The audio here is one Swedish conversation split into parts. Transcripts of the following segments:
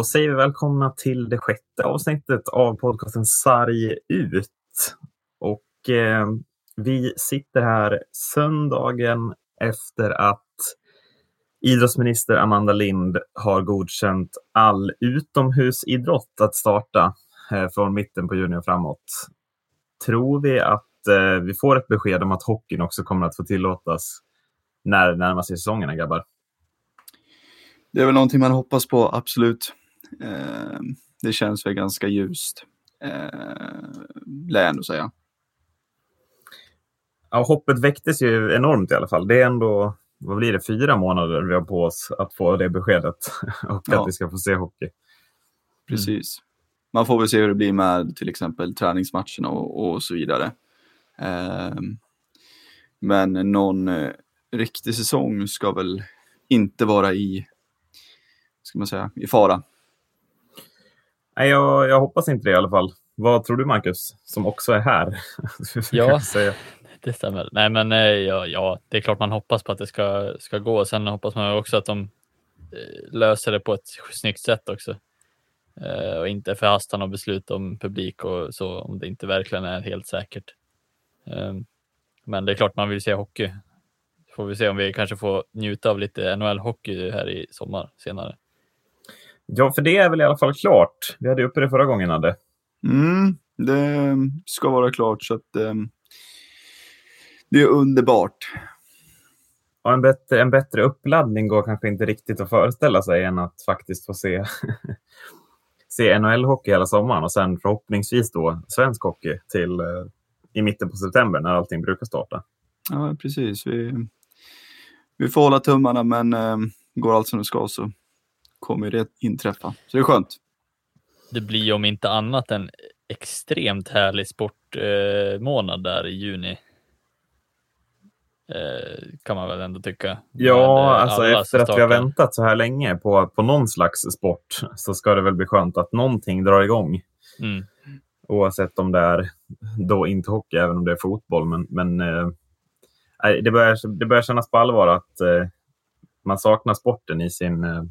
Då säger vi välkomna till det sjätte avsnittet av podcasten Sarg ut. Och eh, vi sitter här söndagen efter att idrottsminister Amanda Lind har godkänt all utomhusidrott att starta eh, från mitten på juni och framåt. Tror vi att eh, vi får ett besked om att hockeyn också kommer att få tillåtas när det närmar sig säsongerna, grabbar? Det är väl någonting man hoppas på, absolut. Eh, det känns väl ganska ljust, eh, lär jag ändå säga. Ja, hoppet väcktes ju enormt i alla fall. Det är ändå, vad blir det, fyra månader vi har på oss att få det beskedet och ja. att vi ska få se hockey. Precis. Mm. Man får väl se hur det blir med till exempel träningsmatcherna och, och så vidare. Eh, men någon eh, riktig säsong ska väl inte vara i, ska man säga, i fara. Nej, jag, jag hoppas inte det i alla fall. Vad tror du Marcus, som också är här? ja, det stämmer. Nej, men eh, ja, ja, det är klart man hoppas på att det ska, ska gå. Sen hoppas man också att de eh, löser det på ett snyggt sätt också. Eh, och inte förhastar något beslut om publik och så om det inte verkligen är helt säkert. Men det är klart man vill se hockey. Får vi se om vi kanske får njuta av lite NHL-hockey här i sommar senare. Ja, för det är väl i alla fall klart. Vi hade uppe det förra gången, Adde. Mm, det ska vara klart så att um, det är underbart. Ja, en, bättre, en bättre uppladdning går kanske inte riktigt att föreställa sig än att faktiskt få se, se NHL-hockey hela sommaren och sen förhoppningsvis då svensk hockey till uh, i mitten på september när allting brukar starta. Ja, precis. Vi, vi får hålla tummarna, men um, går allt som det ska så kommer det inträffa. Så det är skönt. Det blir om inte annat en extremt härlig sportmånad eh, där i juni. Eh, kan man väl ändå tycka. Ja, Med, alltså efter att vi har väntat så här länge på, på någon slags sport så ska det väl bli skönt att någonting drar igång. Mm. Oavsett om det är då inte hockey, även om det är fotboll. Men, men eh, det, börjar, det börjar kännas på allvar att eh, man saknar sporten i sin eh,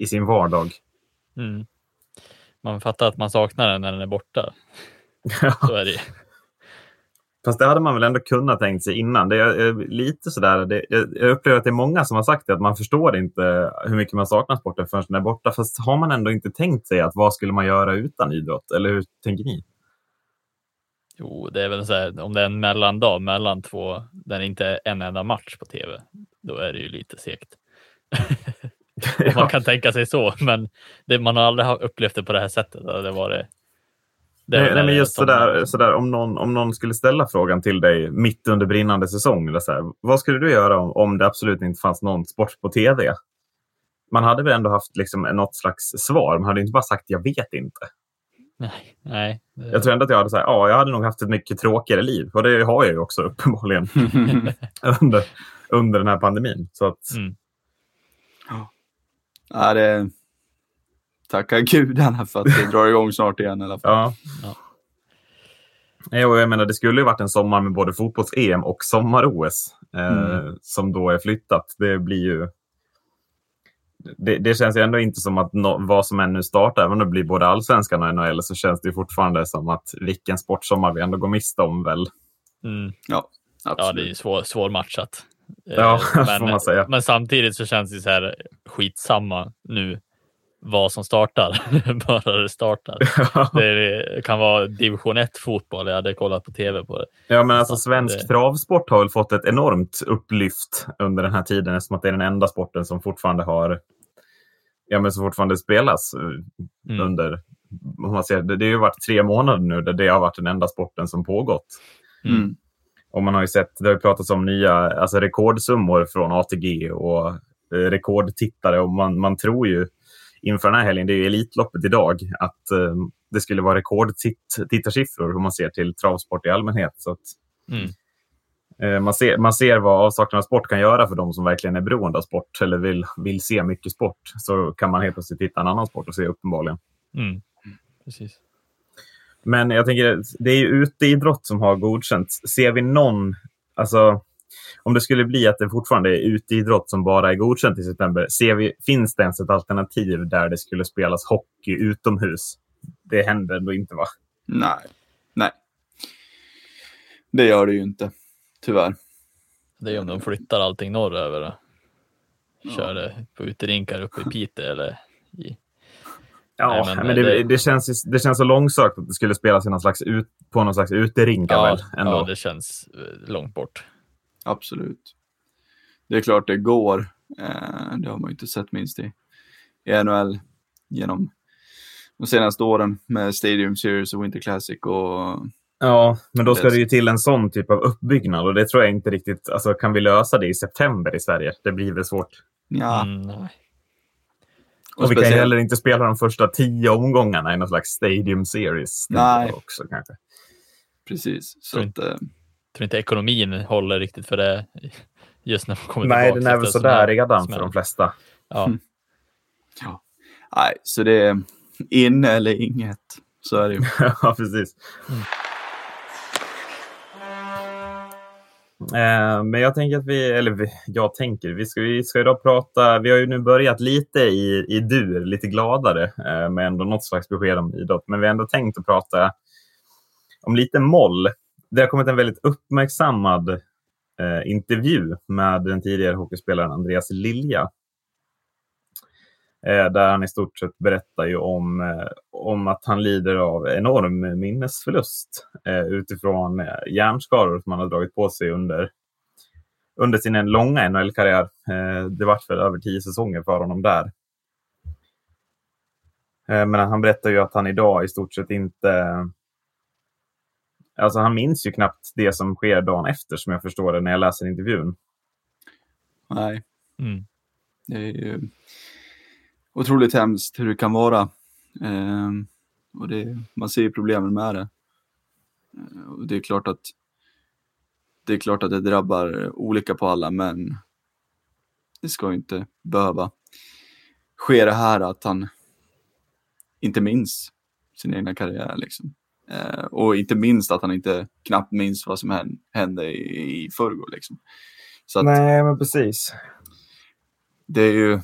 i sin vardag. Mm. Man fattar att man saknar den när den är borta. Så är det Fast det hade man väl ändå kunnat tänkt sig innan. Det är lite sådär, det, jag upplever att det är många som har sagt det, att man förstår inte hur mycket man saknar sporten förrän den är borta. Fast har man ändå inte tänkt sig att vad skulle man göra utan idrott? Eller hur tänker ni? Jo, det är väl så här, om det är en mellandag mellan två, där det inte är en enda match på tv, då är det ju lite segt. ja. Man kan tänka sig så, men det, man har aldrig upplevt det på det här sättet. Det var det, det nej, nej, men just sådär, sådär om, någon, om någon skulle ställa frågan till dig mitt under brinnande säsong. Eller så här, vad skulle du göra om, om det absolut inte fanns någon sport på tv? Man hade väl ändå haft liksom något slags svar. Man hade inte bara sagt jag vet inte. Nej, nej. Det... Jag tror ändå att jag hade sagt ja, jag hade nog haft ett mycket tråkigare liv. Och det har jag ju också uppenbarligen under, under den här pandemin. Så att, mm. Ja, det... Tacka gudarna för att det drar igång snart igen i alla fall. Ja. ja. Jag menar, det skulle ju varit en sommar med både fotbolls-EM och sommar-OS eh, mm. som då är flyttat. Det blir ju... Det, det känns ju ändå inte som att no, vad som än nu startar, även om det blir både allsvenskan och NHL, så känns det fortfarande som att vilken sportsommar vi ändå går miste om väl. Mm. Ja, absolut. ja, det är svår, svårmatchat. Ja, men, får man säga. Men samtidigt så känns det så här skitsamma nu vad som startar, bara det startar. Det kan vara division 1 fotboll, jag hade kollat på tv på det. Ja, men alltså svensk det... travsport har väl fått ett enormt upplyft under den här tiden eftersom att det är den enda sporten som fortfarande har, ja men som fortfarande spelas eh, mm. under, om man säger, det, det har ju varit tre månader nu där det har varit den enda sporten som pågått. Mm. Och man har ju sett, det har pratats om nya alltså rekordsummor från ATG och eh, rekordtittare och man, man tror ju inför den här helgen, det är ju Elitloppet idag, att eh, det skulle vara rekordtittarsiffror om man ser till travsport i allmänhet. Så att, mm. eh, man, ser, man ser vad avsaknad av sport kan göra för de som verkligen är beroende av sport eller vill, vill se mycket sport. Så kan man helt plötsligt titta en annan sport och se uppenbarligen. Mm. Precis. Men jag tänker, det är ju uteidrott som har godkänts. Ser vi någon, alltså om det skulle bli att det fortfarande är uteidrott som bara är godkänt i september, ser vi, finns det ens ett alternativ där det skulle spelas hockey utomhus? Det händer ändå inte va? Nej, nej. Det gör det ju inte, tyvärr. Det är om de flyttar allting norröver och kör det på uterinkar uppe i Piteå eller i Ja, Nej, men, men det, det, det, känns, det känns så långsökt att det skulle spelas i någon slags ut, på någon slags uterink. Ja, väl, ändå. ja, det känns eh, långt bort. Absolut. Det är klart det går. Eh, det har man ju inte sett minst i, i NHL genom de senaste åren med Stadium Series och Winter Classic och Ja, men då ska det ju till en sån typ av uppbyggnad och det tror jag inte riktigt, alltså kan vi lösa det i september i Sverige? Det blir väl svårt. Ja. Mm, och, och vi kan ju heller inte spela de första tio omgångarna i någon slags Stadium Series. Nej. Också, kanske. Precis. Så tror, inte, att, äh... tror inte ekonomin håller riktigt för det just när man kommer Nej, tillbaka. Nej, den är väl sådär redan för de flesta. Ja. Mm. ja. Nej, så det är in eller inget. Så är det ju. ja, precis. Mm. Eh, men jag tänker att vi, eller vi, jag tänker, vi ska, vi ska idag prata, vi har ju nu börjat lite i, i dur, lite gladare eh, med ändå något slags besked om idrott. Men vi har ändå tänkt att prata om lite moll. Det har kommit en väldigt uppmärksammad eh, intervju med den tidigare hockeyspelaren Andreas Lilja. Eh, där han i stort sett berättar ju om, eh, om att han lider av enorm minnesförlust eh, utifrån hjärnskador som han har dragit på sig under, under sin långa NHL-karriär. Det var för över tio säsonger för honom där. Men han berättar ju att han idag i stort sett inte... Alltså han minns ju knappt det som sker dagen efter som jag förstår det när jag läser intervjun. Nej. Mm. Det är ju otroligt hemskt hur det kan vara. Eh, och det, man ser ju problemen med det. Eh, och det är klart att det är klart att det drabbar olika på alla, men det ska inte behöva ske det här att han inte minns sin egna karriär. Liksom. Eh, och inte minst att han inte knappt minns vad som hände i, i förrgår. Liksom. Nej, men precis. Det är ju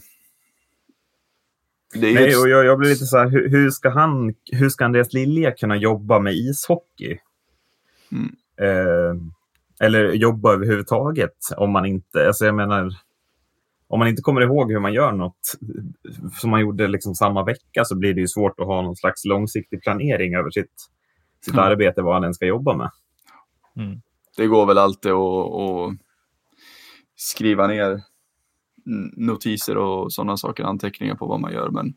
Nej, ett... och jag, jag blir lite så här, hur, hur, ska han, hur ska Andreas Lilja kunna jobba med ishockey? Mm. Eh, eller jobba överhuvudtaget om man inte, alltså jag menar, om man inte kommer ihåg hur man gör något som man gjorde liksom samma vecka så blir det ju svårt att ha någon slags långsiktig planering över sitt, sitt mm. arbete, vad han än ska jobba med. Mm. Det går väl alltid att, att skriva ner notiser och sådana saker, anteckningar på vad man gör. Men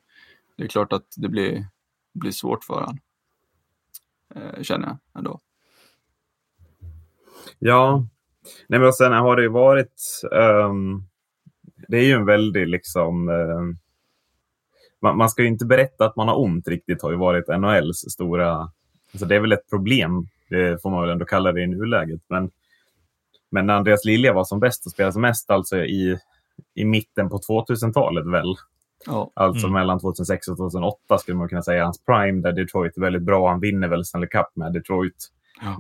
det är klart att det blir, blir svårt för honom. Eh, känner jag ändå. Ja, Nej, men sen har det ju varit... Um, det är ju en väldig liksom... Uh, man, man, ska ju inte berätta att man har ont riktigt, har ju varit NHLs stora... Alltså det är väl ett problem, det får man väl ändå kalla det i nuläget. Men, men när Andreas Lilja var som bäst och spelade som mest, alltså i i mitten på 2000-talet väl. Ja. Alltså mm. mellan 2006 och 2008 skulle man kunna säga hans prime där Detroit är väldigt bra. Han vinner väl Stanley Cup med Detroit ja.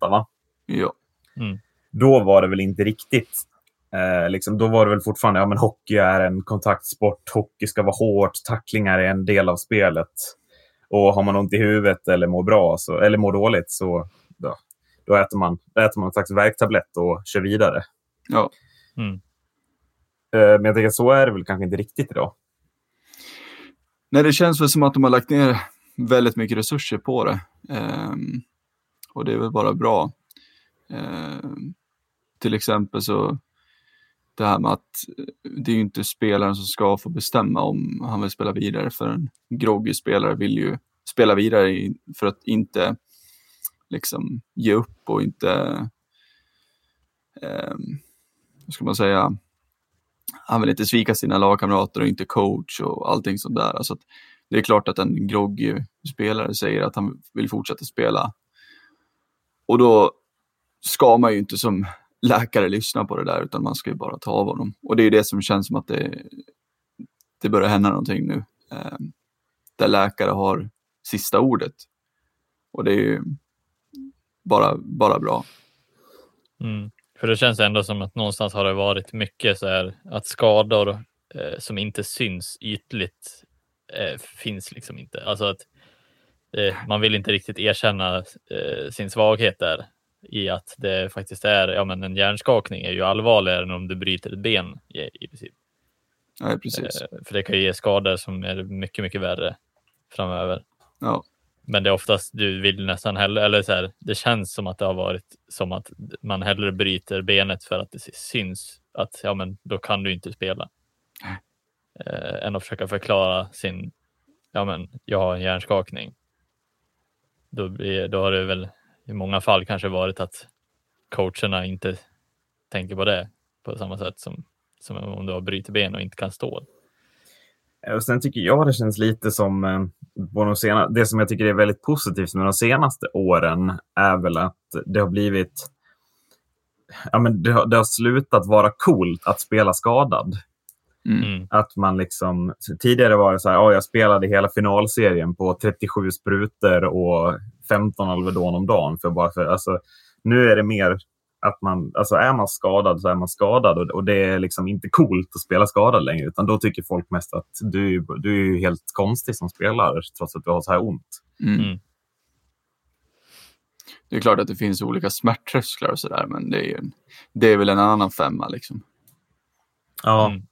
08 va? Ja. Mm. Då var det väl inte riktigt Eh, liksom, då var det väl fortfarande, ja men hockey är en kontaktsport, hockey ska vara hårt, tacklingar är en del av spelet. Och har man ont i huvudet eller mår bra, så, eller mår dåligt, så då, då äter man, äter man en slags värktablett och kör vidare. Ja. Mm. Eh, men jag tänker att så är det väl kanske inte riktigt idag. Nej, det känns väl som att de har lagt ner väldigt mycket resurser på det. Um, och det är väl bara bra. Um, till exempel så det här med att eh, det är ju inte spelaren som ska få bestämma om han vill spela vidare för en groggy spelare vill ju spela vidare för att inte liksom ge upp och inte, um, vad ska man säga, han vill inte svika sina lagkamrater och inte coach och allting sånt där. Alltså det är klart att en groggy spelare säger att han vill fortsätta spela. Och då ska man ju inte som läkare lyssna på det där utan man ska ju bara ta av honom. Och det är ju det som känns som att det, det börjar hända någonting nu. Eh, där läkare har sista ordet. Och det är ju bara, bara bra. Mm. För det känns ändå som att någonstans har det varit mycket så här att skador eh, som inte syns ytligt eh, finns liksom inte. Alltså att eh, man vill inte riktigt erkänna eh, sin svaghet där i att det faktiskt är, ja men en hjärnskakning är ju allvarligare än om du bryter ett ben i, i princip. Ja, precis. Eh, för det kan ju ge skador som är mycket, mycket värre framöver. Ja. Men det är oftast du vill nästan hellre, eller så här, det känns som att det har varit som att man hellre bryter benet för att det syns att ja, men då kan du inte spela. Eh, än att försöka förklara sin, ja men jag har en hjärnskakning. Då, blir, då har det väl i många fall kanske varit att coacherna inte tänker på det på samma sätt som, som om du har brutit ben och inte kan stå. Och sen tycker jag det känns lite som eh, på de sena, det som jag tycker är väldigt positivt med de senaste åren är väl att det har blivit ja, men det, har, det har slutat vara coolt att spela skadad. Mm. Att man liksom, tidigare var det så här, oh, jag spelade hela finalserien på 37 sprutor och 15 Alvedon om dagen. För bara för, alltså, nu är det mer att man, alltså är man skadad så är man skadad och, och det är liksom inte coolt att spela skadad längre. Utan då tycker folk mest att du, du är ju helt konstig som spelare trots att du har så här ont. Mm. Mm. Det är klart att det finns olika smärttrösklar och sådär, men det är, ju en, det är väl en annan femma liksom. Ja. Mm.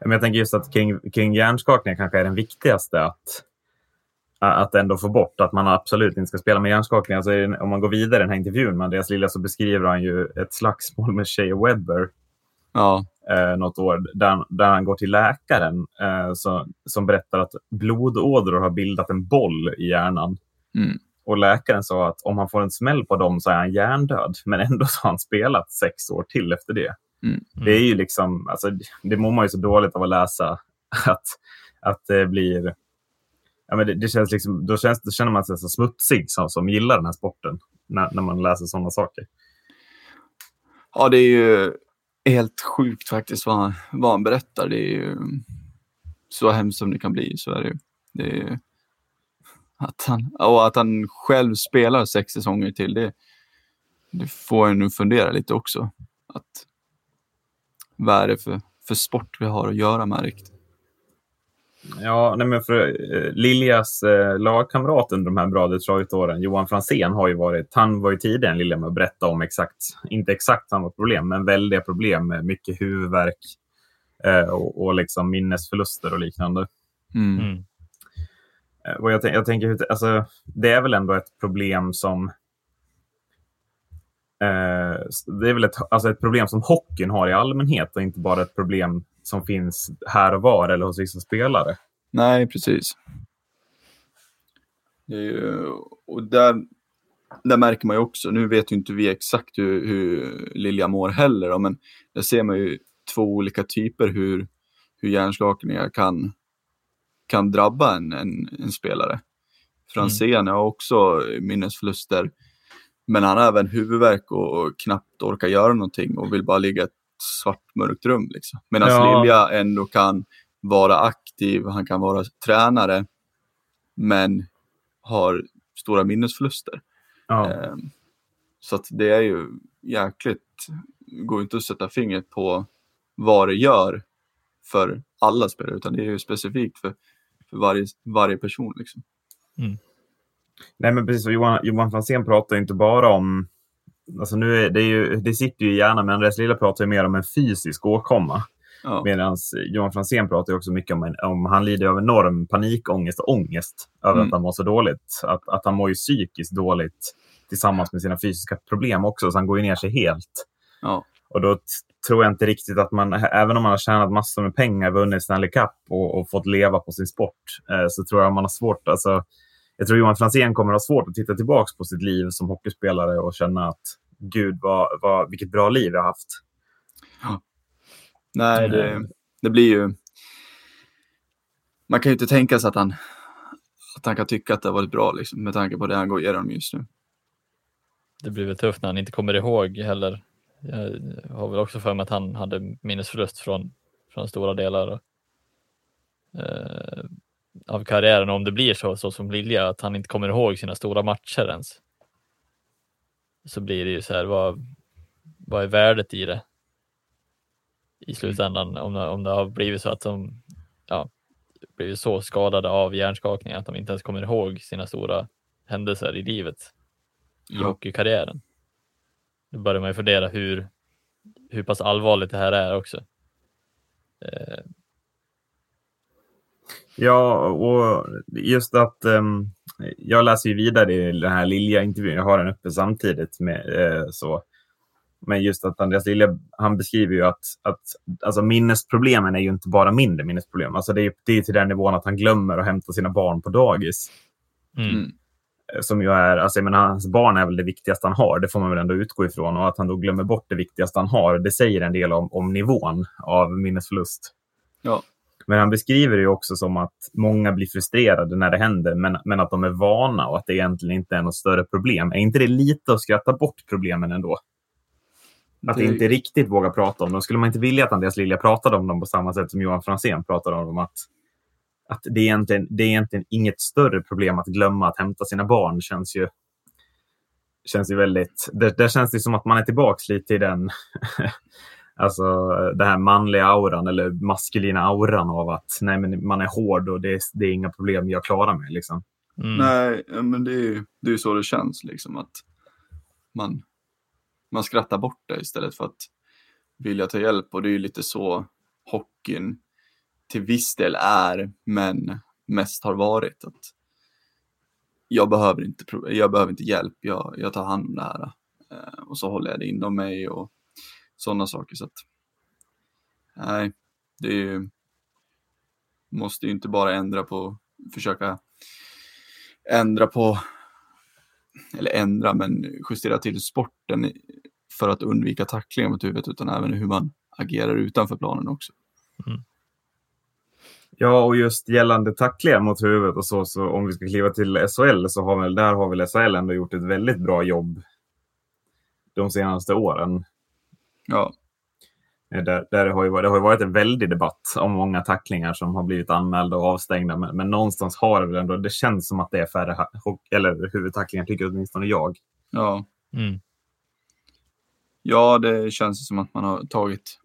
Men jag tänker just att kring, kring hjärnskakningar kanske är den viktigaste att, att ändå få bort. Att man absolut inte ska spela med hjärnskakningar. Alltså, om man går vidare i den här intervjun med Andreas Lilja så beskriver han ju ett slagsmål med Shea Webber Ja, eh, något år där, där han går till läkaren eh, så, som berättar att blodådror har bildat en boll i hjärnan. Mm. Och läkaren sa att om han får en smäll på dem så är han hjärndöd. Men ändå så har han spelat sex år till efter det. Mm. Det är ju liksom, alltså, det mår man ju så dåligt av att läsa. Att, att det blir... Ja, men det, det känns liksom, då, känns, då känner man sig så smutsig som, som gillar den här sporten. När, när man läser sådana saker. ja det är ju helt sjukt faktiskt vad han, vad han berättar. Det är ju så hemskt som det kan bli, så är det ju. Det är ju att han, och att han själv spelar sex säsonger till, det, det får en nu fundera lite också. Att, vad är det för, för sport vi har att göra med riktigt? Ja, nej men för eh, Liljas eh, lagkamrat under de här bra Detroit-åren, Johan Fransén, har ju varit, han var ju tidigare än Lilja med att berätta om exakt, inte exakt samma problem, men väldiga problem med mycket huvudvärk eh, och, och liksom minnesförluster och liknande. Mm. Mm. Och jag, jag tänker, alltså, det är väl ändå ett problem som... Eh, det är väl ett, alltså ett problem som hockeyn har i allmänhet och inte bara ett problem som finns här och var eller hos vissa spelare. Nej, precis. Ju, och där, där märker man ju också, nu vet ju inte vi exakt hur, hur Lilja mår heller, då, men där ser man ju två olika typer hur, hur hjärnskakningar kan, kan drabba en, en, en spelare. Franzén har också minnesförluster, men han har även huvudvärk och, och knappt orkar göra någonting och vill bara ligga ett svart mörkt rum. Liksom. Medan Ja. Lilja ändå kan vara aktiv, han kan vara tränare, men har stora minnesförluster. Ja. Ehm, Så att det är ju jäkligt, går inte att sätta fingret på vad det gör för alla spelare, utan det är ju specifikt för, för varje, varje person. Liksom. Nej, men precis. Johan, Johan Franzén pratar inte bara om... Alltså nu är det, ju, det sitter ju i hjärnan, men Andreas Lilla pratar ju mer om en fysisk åkomma. Ja. Medan Johan Franzén pratar också mycket om, en, om han lider av enorm panikångest och ångest över Mm. att han mår så dåligt. Att, att han mår ju psykiskt dåligt tillsammans med sina fysiska problem också, så han går ju ner sig helt. Ja. Och då tror jag inte riktigt att man, även om man har tjänat massor med pengar, vunnit Stanley Cup och, och fått leva på sin sport, eh, så tror jag man har svårt, alltså, jag tror Johan Franzén kommer ha svårt att titta tillbaka på sitt liv som hockeyspelare och känna att gud, vad, vad, vilket bra liv jag har haft. Nej, det, det blir ju... Man kan ju inte tänka sig att han, att han kan tycka att det har varit bra liksom, med tanke på det han går igenom just nu. Det blir väl tufft när han inte kommer ihåg heller. Jag har väl också för mig att han hade minnesförlust från, från stora delar eh, av karriären. Om det blir så, så som Lilja, att han inte kommer ihåg sina stora matcher ens. Så blir det ju så här, vad, vad är värdet i det? I slutändan om det, om det har blivit så att de ja, blivit så skadade av hjärnskakning att de inte ens kommer ihåg sina stora händelser i livet i ja. hockeykarriären. Då börjar man ju fundera hur, hur pass allvarligt det här är också. Eh. Ja, och just att um, jag läser ju vidare i den här Lilja-intervjun. Jag har den uppe samtidigt med eh, så. Men just att Andreas Lilja, han beskriver ju att, att alltså minnesproblemen är ju inte bara mindre minnesproblem. Alltså det är, det är till den nivån att han glömmer att hämta sina barn på dagis. Mm. mm. Som ju är, alltså jag menar, hans barn är väl det viktigaste han har, det får man väl ändå utgå ifrån. Och att han då glömmer bort det viktigaste han har, det säger en del om, om nivån av minnesförlust. Ja. Men han beskriver det också som att många blir frustrerade när det händer, men, men att de är vana och att det egentligen inte är något större problem. Är inte det lite att skratta bort problemen ändå? Att det... inte riktigt våga prata om dem. Skulle man inte vilja att Andreas Lilja pratade om dem på samma sätt som Johan Franzén pratade om dem? Att, att det, är egentligen, det är egentligen inget större problem att glömma att hämta sina barn. känns ju känns ju väldigt... Där, där känns det som att man är tillbaka lite i den Alltså den här manliga auran eller maskulina auran av att nej, men man är hård och det är, det är inga problem jag klarar mig. Liksom. Mm. Nej, men det är ju det är så det känns, liksom att man, man skrattar bort det istället för att vilja ta hjälp. Och det är ju lite så hockeyn till viss del är, men mest har varit. att Jag behöver inte, jag behöver inte hjälp, jag, jag tar hand om det här. Eh, och så håller jag det inom mig. och sådana saker. Så att, nej, det är ju, måste ju inte bara ändra på, försöka ändra på, eller ändra, men justera till sporten för att undvika tacklingar mot huvudet, utan även hur man agerar utanför planen också. Mm. Ja, och just gällande tacklingar mot huvudet och så, så om vi ska kliva till SHL så har väl, där har väl SHL ändå gjort ett väldigt bra jobb de senaste åren. Ja. Eh, där, där det, har ju, det har ju varit en väldig debatt om många tacklingar som har blivit anmälda och avstängda. Men, men någonstans har det väl ändå, det känns som att det är färre eller huvudtacklingar, tycker åtminstone jag. Ja. Mm. Ja, det känns som att man har tagit,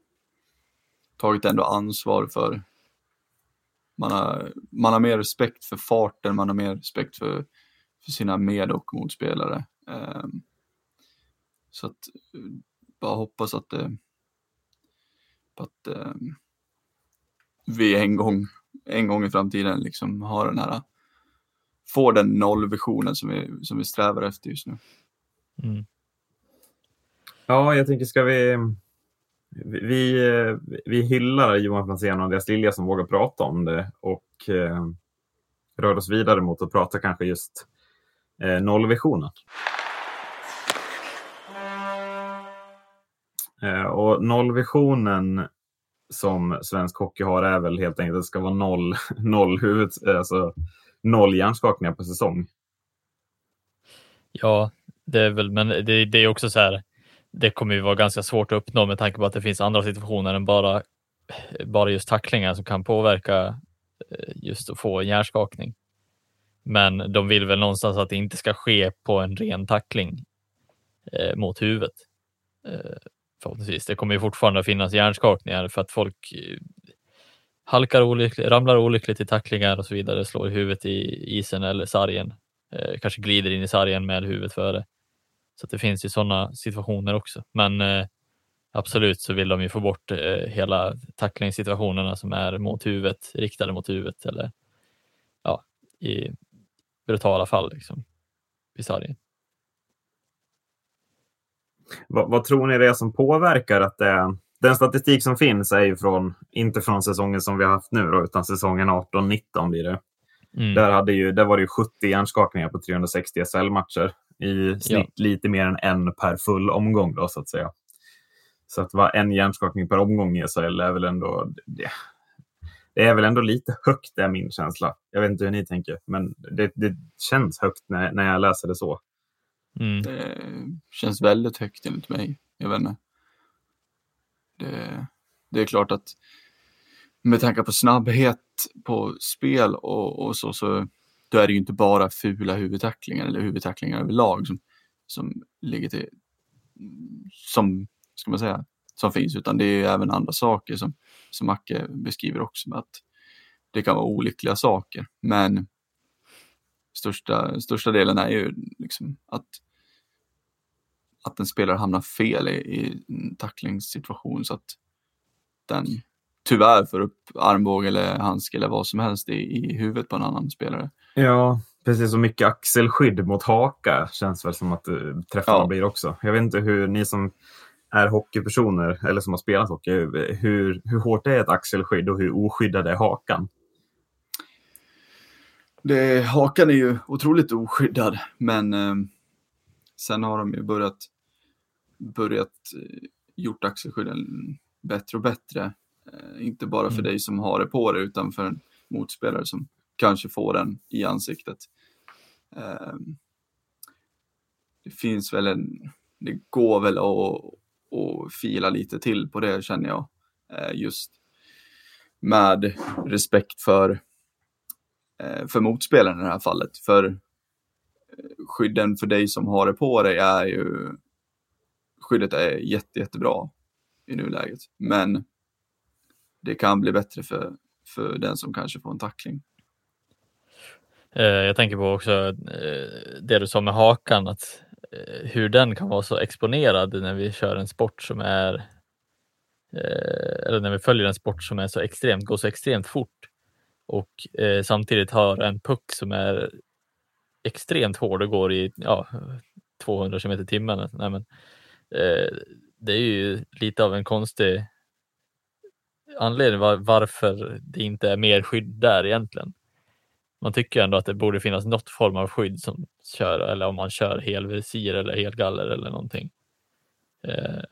tagit ändå ansvar för man har, man har mer respekt för farten, man har mer respekt för, för sina med och motspelare. Um, så att bara hoppas att, eh, att eh, vi en gång, en gång i framtiden liksom har den här, får den nollvisionen som vi, som vi strävar efter just nu. Mm. Ja, jag tänker ska vi vi, vi hyllar Johan Franzén och Andreas Lilja som vågar prata om det och eh, rör oss vidare mot att prata kanske just eh, nollvisionen. Eh, och nollvisionen som svensk hockey har är väl helt enkelt att det ska vara noll, noll, huvud, alltså noll hjärnskakningar på säsong. Ja, det är väl, men det, det är också så här. Det kommer ju vara ganska svårt att uppnå med tanke på att det finns andra situationer än bara, bara just tacklingar som kan påverka eh, just att få en hjärnskakning. Men de vill väl någonstans att det inte ska ske på en ren tackling eh, mot huvudet. Eh, förhoppningsvis. Det kommer ju fortfarande att finnas hjärnskakningar för att folk eh, halkar olyckligt, ramlar olyckligt i tacklingar och så vidare, slår huvudet i isen eller sargen. Eh, kanske glider in i sargen med huvudet före. Så det finns ju sådana situationer också. Men eh, absolut så vill de ju få bort eh, hela tacklingssituationerna som är mot huvudet, riktade mot huvudet eller ja, i brutala fall liksom, i sargen. Vad, vad, tror ni det är som påverkar att det den statistik som finns är ju från, inte från säsongen som vi har haft nu då, utan säsongen 18-19 blir det. Mm. Där, hade ju, där var det ju 70 hjärnskakningar på 360 SL-matcher. I snitt ja. lite mer än en per full omgång då så att säga. Så att vara en hjärnskakning per omgång i SHL är väl ändå det, det är väl ändå lite högt, är min känsla. Jag vet inte hur ni tänker, men det, det känns högt när, när jag läser det så. Mm. Det känns väldigt högt enligt mig. Jag vet inte. Det, det är klart att med tanke på snabbhet på spel och, och så, så då är det ju inte bara fula huvudtacklingar eller huvudtacklingar överlag som, som ligger till som ska man säga, som finns, utan det är även andra saker som, som Macke beskriver också med att det kan vara olyckliga saker. Men största, största delen är ju liksom att, att en spelare hamnar fel i, i en tacklingssituation så att den tyvärr får upp armbåge eller handske eller vad som helst i, i huvudet på en annan spelare. Ja, precis. Så mycket axelskydd mot haka känns väl som att uh, träffarna ja. blir också. Jag vet inte hur ni som är hockeypersoner eller som har spelat hockey, hur, hur hårt är ett axelskydd och hur oskyddad är hakan? Det, hakan är ju otroligt oskyddad, men eh, sen har de ju börjat, börjat eh, gjort axelskydden bättre och bättre. Eh, inte bara för mm. dig som har det på dig, utan för en motspelare som kanske får den i ansiktet. Eh, det finns väl en, det går väl att, att fila lite till på det känner jag. Just med respekt för för motspelaren i det här fallet. För skydden för dig som har det på dig är ju, skyddet är jätte, jättebra i nuläget. Men det kan bli bättre för, för den som kanske får en tackling. Eh, jag tänker på också eh, det du sa med hakan, att eh, hur den kan vara så exponerad när vi kör en sport som är eller när vi följer en sport som är så extremt, går så extremt fort och eh, samtidigt har en puck som är extremt hård och går i ja, 200 km i timmen. Nej, men, eh, det är ju lite av en konstig anledning var, varför det inte är mer skydd där egentligen. Man tycker ändå att det borde finnas något form av skydd som kör eller om man kör helvisir eller helgaller eller någonting. Eh,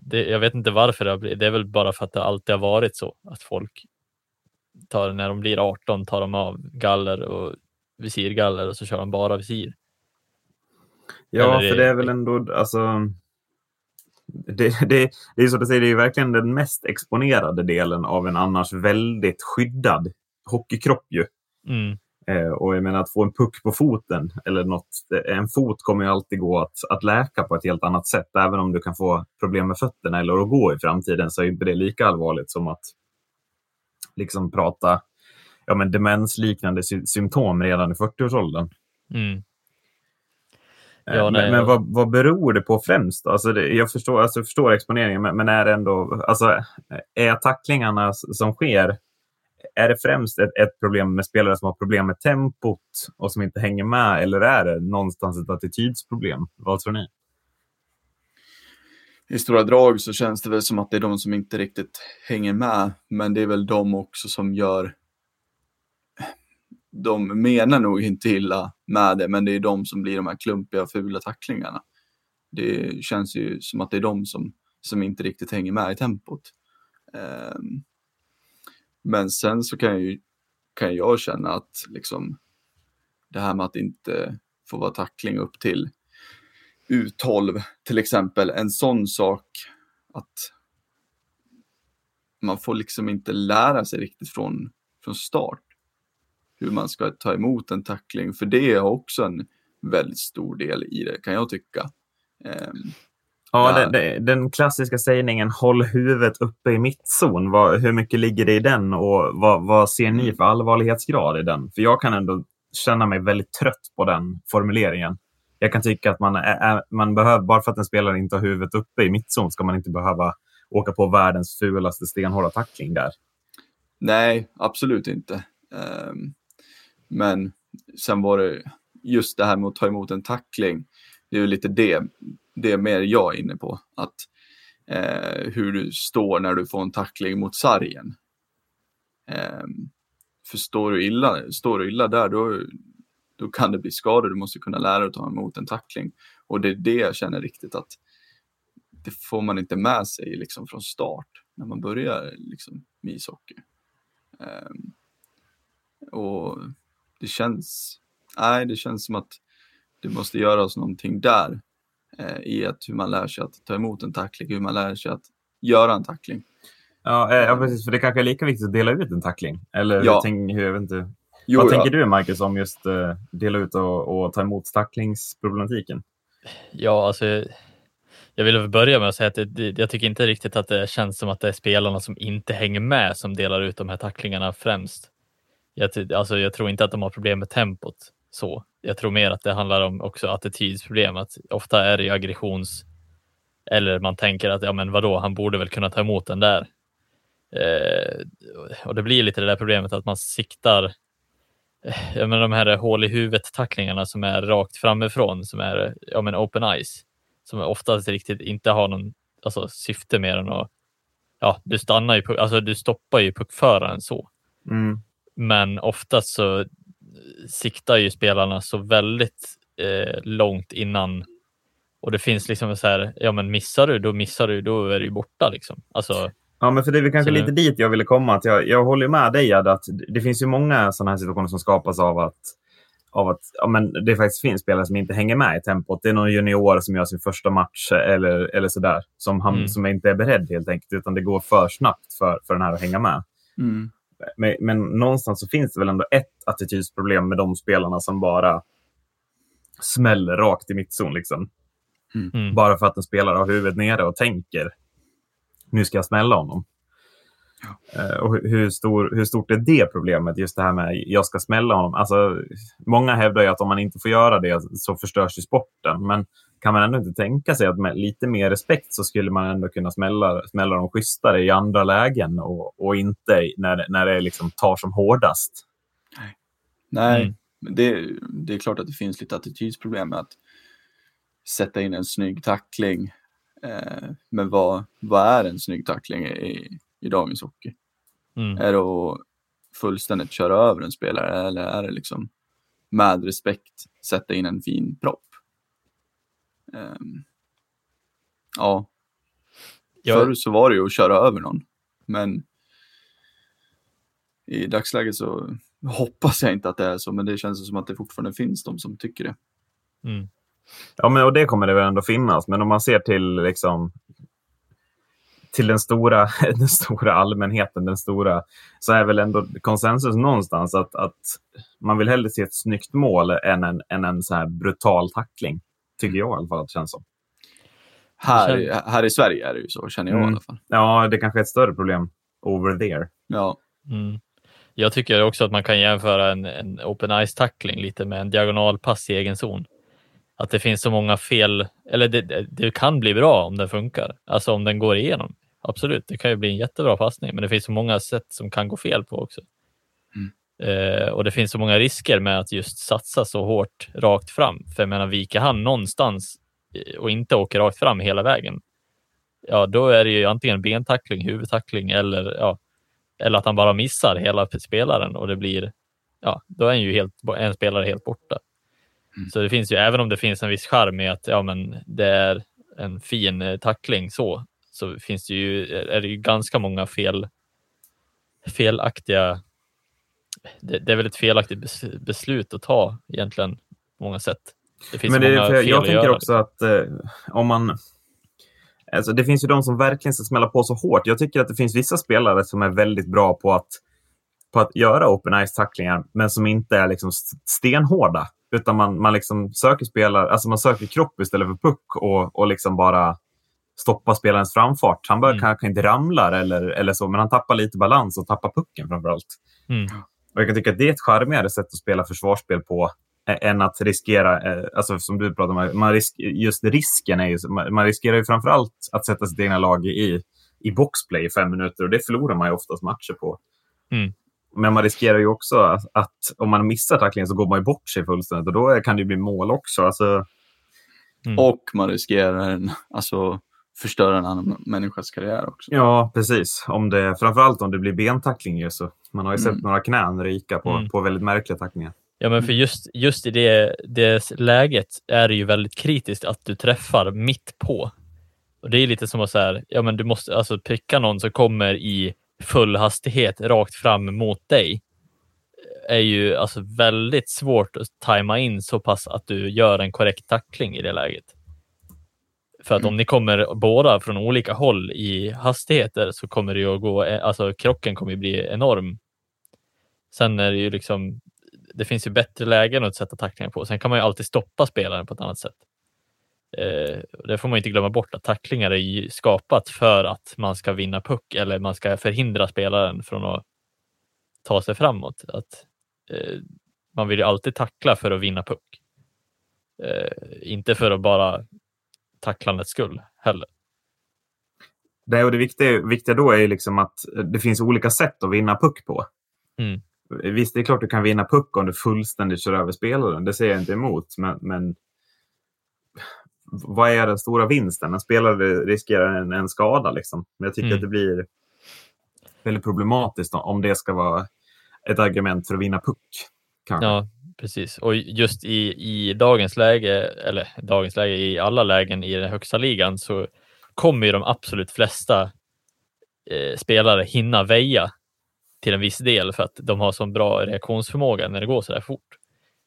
det, jag vet inte varför det har blivit. Det är väl bara för att det alltid har varit så att folk tar, när de blir 18 tar de av galler och visirgaller och så kör de bara visir. Ja, det... för det är väl ändå, alltså, det, det, det är så att säga, det är verkligen den mest exponerade delen av en annars väldigt skyddad hockeykropp ju. Mm. Eh, och jag menar att få en puck på foten eller något, en fot kommer ju alltid gå att, att läka på ett helt annat sätt. Även om du kan få problem med fötterna eller att gå i framtiden så är inte det lika allvarligt som att liksom prata ja, men demensliknande sy symptom redan i 40-årsåldern. Mm. Eh, ja, men, men vad, vad beror det på främst? Alltså det, jag, förstår, alltså jag förstår exponeringen, men, men är det ändå, alltså, är tacklingarna som sker, är det främst ett, ett, problem med spelare som har problem med tempot och som inte hänger med, eller är det någonstans ett attitydsproblem? Vad tror ni? i stora drag så känns det väl som att det är de som inte riktigt hänger med. Men det är väl de också som gör... De menar nog inte illa med det, men det är de som blir de här klumpiga, fula tacklingarna. Det känns ju som att det är de som, som inte riktigt hänger med i tempot. Um, men sen så kan jag, ju, kan jag känna att liksom, det här med att inte få vara tackling upp till U12 till exempel, en sån sak att man får liksom inte lära sig riktigt från, från start hur man ska ta emot en tackling, för det är också en väldigt stor del i det kan jag tycka. Um, ja, det, det, den klassiska sägningen håll huvudet uppe i mittzon, vad, hur mycket ligger det i den och vad, vad ser ni mm. för allvarlighetsgrad i den? För jag kan ändå känna mig väldigt trött på den formuleringen jag kan tycka att man, är, man behöver, bara för att en spelare inte har huvudet uppe i mittzon ska man inte behöva åka på världens fulaste stenhårda tackling där. Nej, absolut inte. Um, men sen var det just det här med att ta emot en tackling. Det är ju lite det, det är mer jag är inne på. Att eh, hur du står när du får en tackling mot sargen. Eh, för står du illa, står du illa där, då, då kan det bli skador. Du måste kunna lära dig att ta emot en tackling. Och det är det jag känner riktigt att det får man inte med sig liksom från start när man börjar liksom, med ishockey. Eh, och det känns, nej, det känns som att det måste göras någonting där eh, i att hur man lär sig att ta emot en tackling, hur man lär sig att göra en tackling. Ja, eh, ja precis. För det kanske är lika viktigt att dela ut en tackling. Eller ja. tänk, jag vet inte, Jo, Vad ja. tänker du, Marcus, om just uh, dela ut och, och ta emot tacklingsproblematiken? Ja, alltså jag vill börja med att säga att det, jag tycker inte riktigt att det känns som att det är spelarna som inte hänger med som delar ut de här tacklingarna främst. Jag, alltså, jag tror inte att de har problem med tempot så. Jag tror mer att det handlar om också attitydsproblem. Att ofta är det aggressions eller man tänker att ja, men vadå, han borde väl kunna ta emot den där. Eh, och det blir lite det där problemet att man siktar. Eh, ja, jag menar, de här hål i huvudet tacklingarna som är rakt framifrån, som är ja, men open eyes, som oftast riktigt inte har någon alltså, syfte mer än att ja, du stannar ju, alltså du stoppar ju puckföraren så. Mm. Men oftast så siktar ju spelarna så väldigt eh, långt innan och det finns liksom så här, ja men missar du, då missar du, då är du borta liksom. Alltså, Ja, men för det är väl kanske lite det... dit jag ville komma. Att jag, jag håller med dig Ed, att det finns ju många sådana här situationer som skapas av att, av att ja, men det faktiskt finns spelare som inte hänger med i tempot. Det är någon junior som gör sin första match eller, eller sådär, som, han, mm. som inte är beredd helt enkelt, utan det går för snabbt för, för den här att hänga med. Mm. Men, men, någonstans så finns det väl ändå ett attitydsproblem med de spelarna som bara smäller rakt i mittzon. Liksom. Mm. mm. Bara för att en spelare har huvudet nere och tänker nu ska jag smälla honom. Ja. Uh, och hur, stor, hur stort är det problemet, just det här med jag ska smälla honom? Alltså, många hävdar ju att om man inte får göra det så förstörs ju sporten. Men kan man ändå inte tänka sig att med lite mer respekt så skulle man ändå kunna smälla, smälla dem schysstare i andra lägen och, och inte när, när det liksom tar som hårdast? Nej, Nej mm. det, det är klart att det finns lite attitydsproblem med att sätta in en snygg tackling. Eh, men vad, vad är en snygg tackling i, i dagens hockey? Mm. Är det att fullständigt köra över en spelare eller är det liksom med respekt sätta in en fin propp? Eh, ja. Jag... Förr så var det ju att köra över någon, men i dagsläget så hoppas jag inte att det är så, men det känns som att det fortfarande finns de som tycker det. Mm. Ja, men och det kommer det väl ändå finnas. Men om man ser till liksom till den stora, den stora allmänheten, den stora, så är väl ändå konsensus någonstans att, att man vill hellre se ett snyggt mål än en, än en så här brutal tackling. Tycker jag i alla fall att det känns som. Här, här i Sverige är det ju så, känner jag mm. i alla fall. Ja, det kanske är ett större problem over there. Ja. Mm. Jag tycker också att man kan jämföra en, en open ice-tackling lite med en diagonalpass i egen zon att det finns så många fel, eller det, det, kan bli bra om den funkar, alltså om den går igenom. Absolut, det kan ju bli en jättebra passning, men det finns så många sätt som kan gå fel på också. Mm. Eh, och det finns så många risker med att just satsa så hårt rakt fram. För jag menar, viker han någonstans eh, och inte åker rakt fram hela vägen, ja, då är det ju antingen bentackling, huvudtackling eller, ja, eller att han bara missar hela spelaren och det blir, ja, då är ju helt, en spelare helt borta. Mm. Så det finns ju, även om det finns en viss charm i att ja, men det är en fin eh, tackling så, så finns det ju, är det ju ganska många fel, felaktiga det, det är väl ett felaktigt beslut att ta egentligen på många sätt. Det finns Men det, fel jag tänker också att eh, om man Alltså det finns ju de som verkligen ska smälla på så hårt. Jag tycker att det finns vissa spelare som är väldigt bra på att, på att göra open ice-tacklingar, men som inte är liksom stenhårda. Utan man, man liksom söker spelare, alltså man söker kropp istället för puck och, och liksom bara stoppa spelarens framfart. Han bör, mm. kanske inte ramlar eller, eller så, men han tappar lite balans och tappar pucken framförallt. Mm. Och jag kan tycka att det är ett charmigare sätt att spela försvarsspel på än att riskera, alltså som du pratar om, man risk, just risken är ju, man riskerar ju framförallt att sätta sitt egna lag i, i boxplay i fem minuter och det förlorar man ju oftast matcher på. Mm. Men man riskerar ju också att, att, om man missar tacklingen så går man ju bort sig fullständigt och då kan det bli mål också. Alltså... Mm. Och man riskerar en, alltså, förstöra en annan människas karriär också. Ja, precis. Om det, framförallt om det blir bentackling. Ju, så man har ju mm. sett några knän ryka på, mm. på väldigt märkliga tacklingar. Ja, men för just, just i det, det läget är det ju väldigt kritiskt att du träffar mitt på. Och Det är lite som att säga, ja, men du måste alltså pricka någon som kommer i full hastighet rakt fram mot dig är ju alltså väldigt svårt att tajma in så pass att du gör en korrekt tackling i det läget. För att mm. om ni kommer båda från olika håll i hastigheter så kommer det ju att gå, alltså krocken kommer ju bli enorm. Sen är det ju liksom, det finns ju bättre lägen att sätta tacklingar på. Sen kan man ju alltid stoppa spelaren på ett annat sätt. Eh, det får man inte glömma bort att tacklingar är skapat för att man ska vinna puck eller man ska förhindra spelaren från att ta sig framåt. Att, eh, man vill ju alltid tackla för att vinna puck. Eh, inte för att bara tacklandets skull heller. Nej, och det viktiga, viktiga då är liksom att det finns olika sätt att vinna puck på. Mm. Visst, det är klart du kan vinna puck om du fullständigt kör över spelaren. Det säger jag inte emot. Men, men vad är den stora vinsten? En spelare riskerar en, en skada. Liksom. Men jag tycker mm. att det blir väldigt problematiskt om det ska vara ett argument för att vinna puck. Kanske. Ja, precis. Och just i, i dagens läge, eller dagens läge, i alla lägen i den högsta ligan så kommer ju de absolut flesta eh, spelare hinna väja till en viss del för att de har så bra reaktionsförmåga när det går så där fort.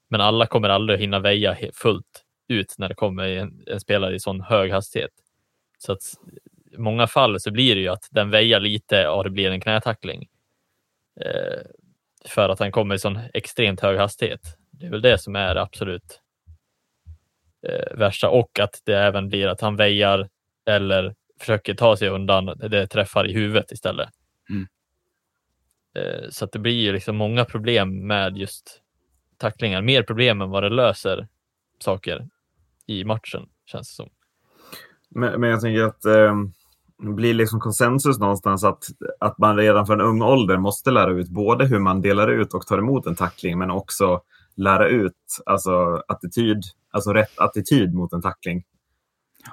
Men alla kommer aldrig hinna väja fullt ut när det kommer en, en spelare i sån hög hastighet. Så att i många fall så blir det ju att den väjar lite och det blir en knätackling. Eh, för att han kommer i sån extremt hög hastighet. Det är väl det som är absolut eh, värsta och att det även blir att han väjar eller försöker ta sig undan. Det träffar i huvudet istället. Mm. Eh, så att det blir ju liksom många problem med just tacklingar. Mer problem än vad det löser saker i matchen, känns det som. Men, men jag tänker att eh, det blir liksom konsensus någonstans att, att man redan från ung ålder måste lära ut både hur man delar ut och tar emot en tackling, men också lära ut alltså, attityd, alltså rätt attityd mot en tackling.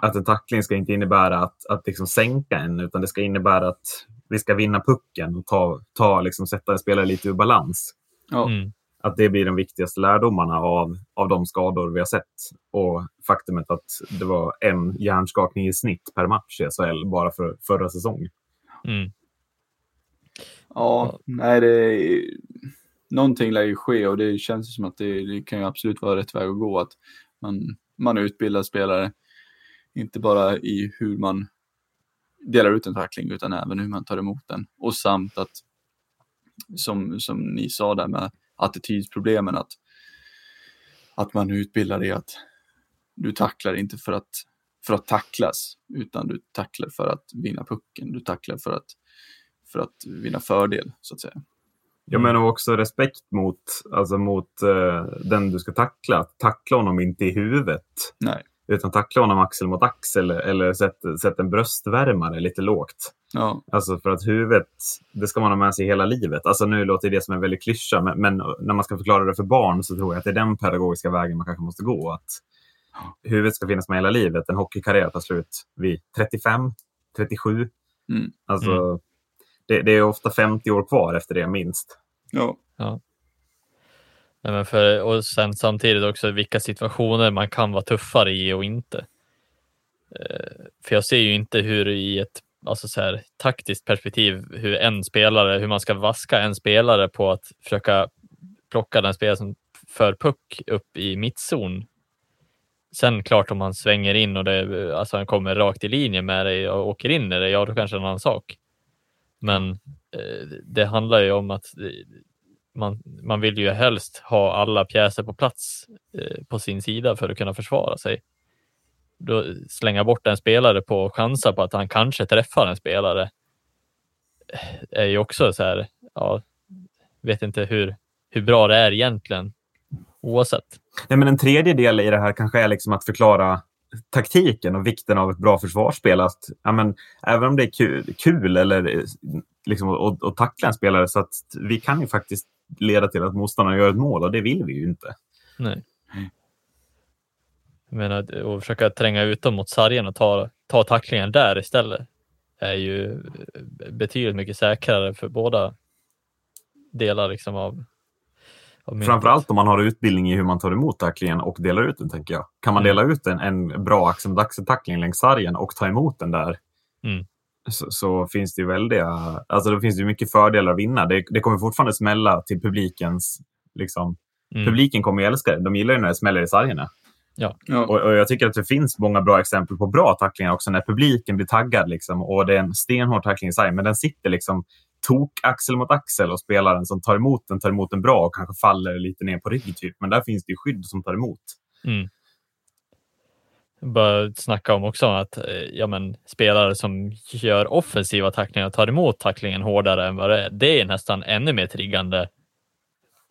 Att en tackling ska inte innebära att, att liksom sänka en, utan det ska innebära att vi ska vinna pucken och ta, ta, liksom, sätta en spelare lite ur balans. Ja. Mm att det blir de viktigaste lärdomarna av, av de skador vi har sett. Och faktumet att det var en hjärnskakning i snitt per match i SHL bara för förra säsongen. Mm. Ja, nej, det någonting lär ju ske och det känns som att det, det, kan ju absolut vara rätt väg att gå. Att man, man utbildar spelare, inte bara i hur man delar ut en tackling utan även hur man tar emot den. Och samt att, som, som ni sa där med attitydsproblemen. Att, att man utbildar i att du tacklar inte för att, för att tacklas, utan du tacklar för att vinna pucken. Du tacklar för att, för att vinna fördel, så att säga. Jag menar också respekt mot, alltså mot uh, den du ska tackla. Tackla honom inte i huvudet. Nej. Utan tackla honom axel mot axel eller sätt, sätt en bröstvärmare lite lågt. Ja. Alltså för att huvudet, det ska man ha med sig hela livet. Alltså nu låter det som en väldigt klyscha, men, men, när man ska förklara det för barn så tror jag att det är den pedagogiska vägen man kanske måste gå. Att huvudet ska finnas med hela livet. En hockeykarriär tar slut vid 35, 37. Mm. Alltså, mm. Det, det, är ofta 50 år kvar efter det minst. Ja. ja. Nej, men för, och sen samtidigt också vilka situationer man kan vara tuffare i och inte. Eh, för jag ser ju inte hur i ett alltså så här, taktiskt perspektiv hur en spelare, hur man ska vaska en spelare på att försöka plocka den spelare som för puck upp i mittzon. Sen klart om han svänger in och det, alltså han kommer rakt i linje med dig och åker in i det, ja då kanske det är en annan sak. Men Eh, det handlar ju om att eh, man, man vill ju helst ha alla pjäser på plats eh, på sin sida för att kunna försvara sig. Då slänga bort en spelare på och chansa på att han kanske träffar en spelare är ju också så här, ja, vet inte hur, hur bra det är egentligen oavsett. Nej, men en tredje del i det här kanske är liksom att förklara taktiken och vikten av ett bra försvarsspel. Att, ja, men, även om det är kul, kul eller liksom, att, att tackla en spelare så att vi kan ju faktiskt leda till att motståndaren gör ett mål och det vill vi ju inte. Nej. Jag menar, att försöka tränga ut dem mot sargen och ta, ta tacklingen där istället är ju betydligt mycket säkrare för båda delar liksom av Framförallt om man har utbildning i hur man tar emot tacklingen och delar ut den, tänker jag. Kan man mm. dela ut en, en bra axel-tackling längs sargen och ta emot den där, mm. så, så, finns det ju väldiga... Alltså då finns det mycket fördelar att vinna. Det, det kommer fortfarande smälla till publikens... Liksom, mm. Publiken kommer ju älska det. De gillar ju när det smäller i sargerna. Ja. Och, och, jag tycker att det finns många bra exempel på bra tacklingar också när publiken blir taggad liksom, och det är en stenhård tackling i sargen, men den sitter liksom tok axel mot axel och spelaren som tar emot den tar emot den bra och kanske faller lite ner på rygg. Typ. Men där finns det ju skydd som tar emot. Mm. bör snacka om också att eh, ja, men, spelare som gör offensiva tacklingar tar emot tacklingen hårdare än vad det är. Det är nästan ännu mer triggande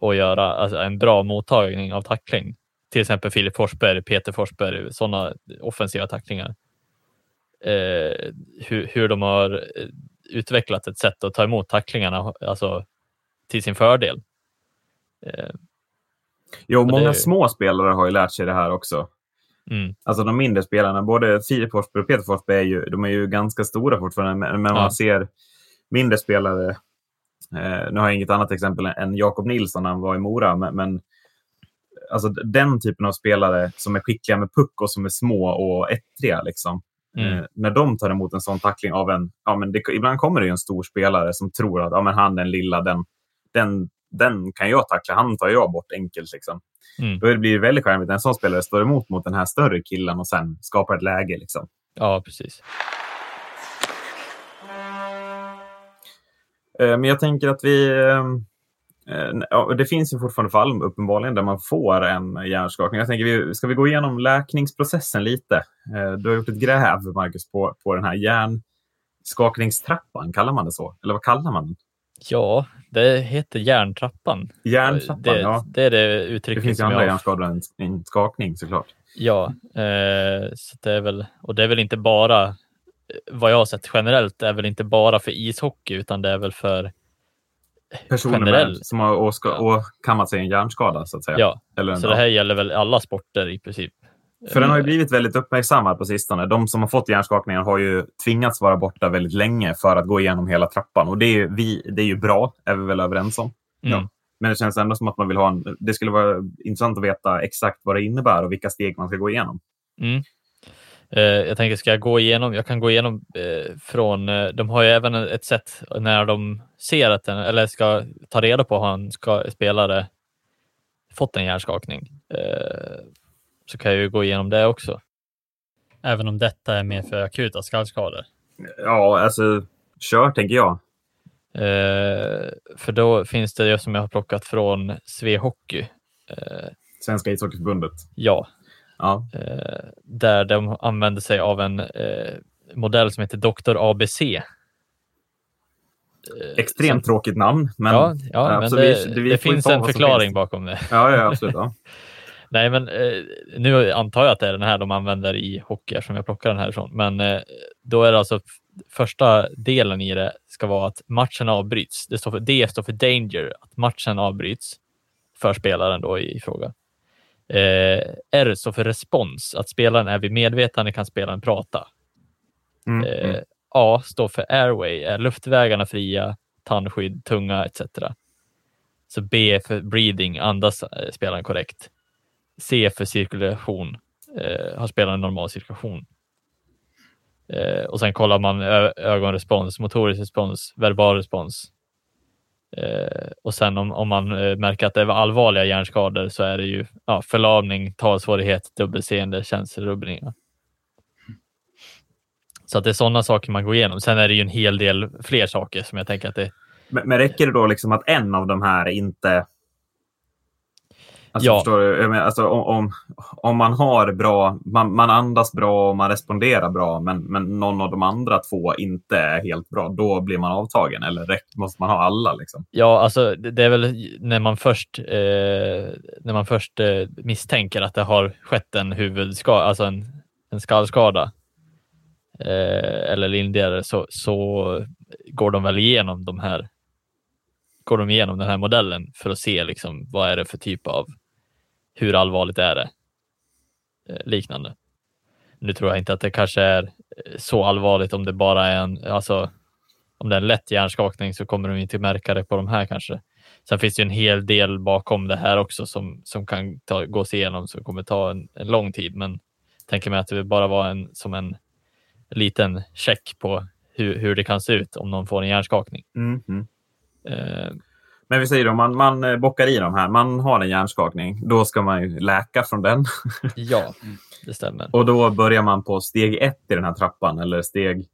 att göra alltså, en bra mottagning av tackling. Till exempel Filip Forsberg, Peter Forsberg, sådana offensiva tacklingar. Eh, hur, hur de har eh, utvecklat ett sätt att ta emot tacklingarna alltså, till sin fördel. Eh, jo, många det... små spelare har ju lärt sig det här också. Mm. Alltså de mindre spelarna, både Filip Forsberg och Peter Forsberg, är ju, de är ju ganska stora fortfarande, men ja. man ser mindre spelare. Eh, nu har jag inget annat exempel än Jakob Nilsson när han var i Mora, men, men alltså den typen av spelare som är skickliga med puck och som är små och ettriga. Liksom. Mm. Eh, när de tar emot en sån tackling av en... Ja, men det, ibland kommer det en stor spelare som tror att ja, men han den lilla, den, den, den kan jag tackla. Han tar jag bort enkelt. Liksom. Mm. Då blir det väldigt charmigt när en sån spelare står emot mot den här större killen och sen skapar ett läge. Liksom. Ja, precis. Eh, men jag tänker att vi... Eh, ja, det finns ju fortfarande fall uppenbarligen där man får en hjärnskakning. Jag tänker, ska vi gå igenom läkningsprocessen lite? Eh, du har gjort ett gräv, Marcus, på, på den här hjärnskakningstrappan. Kallar man det så? Eller vad kallar man den? Ja, det heter järntrappan. Järntrappan, det, ja. Det är det uttrycket. Det finns ju andra hjärnskador än en skakning såklart. Ja, eh, så det är väl, och det är väl inte bara, vad jag har sett generellt, är väl inte bara för ishockey, utan det är väl för personer generell. med, som har åkammat sig en hjärnskada så att säga. Ja, Eller så det här gäller väl alla sporter i princip. För den har ju blivit väldigt uppmärksammad på sistone. De som har fått hjärnskakningar har ju tvingats vara borta väldigt länge för att gå igenom hela trappan. Och det är ju, vi, det är ju bra, är vi väl överens om. Mm. Ja. Men det känns ändå som att man vill ha en... Det skulle vara intressant att veta exakt vad det innebär och vilka steg man ska gå igenom. Mm. Eh, jag tänker, ska jag gå igenom? Jag kan gå igenom eh, från... Eh, de har ju även ett sätt när de ser att den, eller ska ta reda på har en ska, spelare fått en hjärnskakning. Så kan jag ju gå igenom det också. Även om detta är mer för akuta skallskador. Ja, alltså kör tänker jag. för då finns det som jag har plockat från Sve Hockey. Svenska ishockeyförbundet. Ja, Ja. Eh, där de använder sig av en eh, modell som heter Dr. ABC. Eh, Extremt som... tråkigt namn, men, ja, ja, men det, det, det finns en förklaring finns. bakom det. Ja, ja absolut. Ja. Nej, men eh, nu antar jag att det är den här de använder i hockey som jag plockar den härifrån. Men eh, då är det alltså första delen i det ska vara att matchen avbryts. Det står för, D står för danger, att matchen avbryts för spelaren då i, i fråga. Eh, R står för respons, att spelaren är vid medvetande kan spelaren prata. Mm, eh, mm. A står för airway, är luftvägarna fria, tandskydd, tunga etc. Så B för breathing, andas eh, spelaren korrekt. C för cirkulation, eh, har spelaren normal cirkulation. Eh, och sen kollar man ögonrespons, motorisk respons, verbal respons, Eh, och sen om, om man eh, märker att det är allvarliga hjärnskador så är det ju ja, förlamning, talsvårighet, dubbelseende, känselrubbningar. Så att det är sådana saker man går igenom. Sen är det ju en hel del fler saker som jag tänker att det... Men, men räcker det då liksom att en av de här inte Alltså, ja. förstår du? Alltså, om, om, man har bra, man, man andas bra och man responderar bra, men, men någon av de andra två inte är helt bra, då blir man avtagen. Eller måste man ha alla? Liksom? Ja, alltså det är väl när man först, eh, när man först eh, misstänker att det har skett en huvudskada, alltså en, en skallskada eh, eller lindrigare, så, så går de väl igenom de här går de igenom den här modellen för att se liksom, vad är det för typ av hur allvarligt är det? Eh, liknande. Nu tror jag inte att det kanske är eh, så allvarligt om det bara är en, alltså om det är en lätt hjärnskakning så kommer de inte märka det på de här kanske. Sen finns det en hel del bakom det här också som, som kan ta, gås igenom som kommer ta en, en lång tid. Men tänker mig att det bara var en, som en liten check på hur, hur det kan se ut om någon får en hjärnskakning. Mm, mm. Eh, men vi säger då, man, man eh, bockar i de här, man har en hjärnskakning. Då ska man ju läka från den. ja, det stämmer. Och då börjar man på steg ett i den här trappan, eller steg?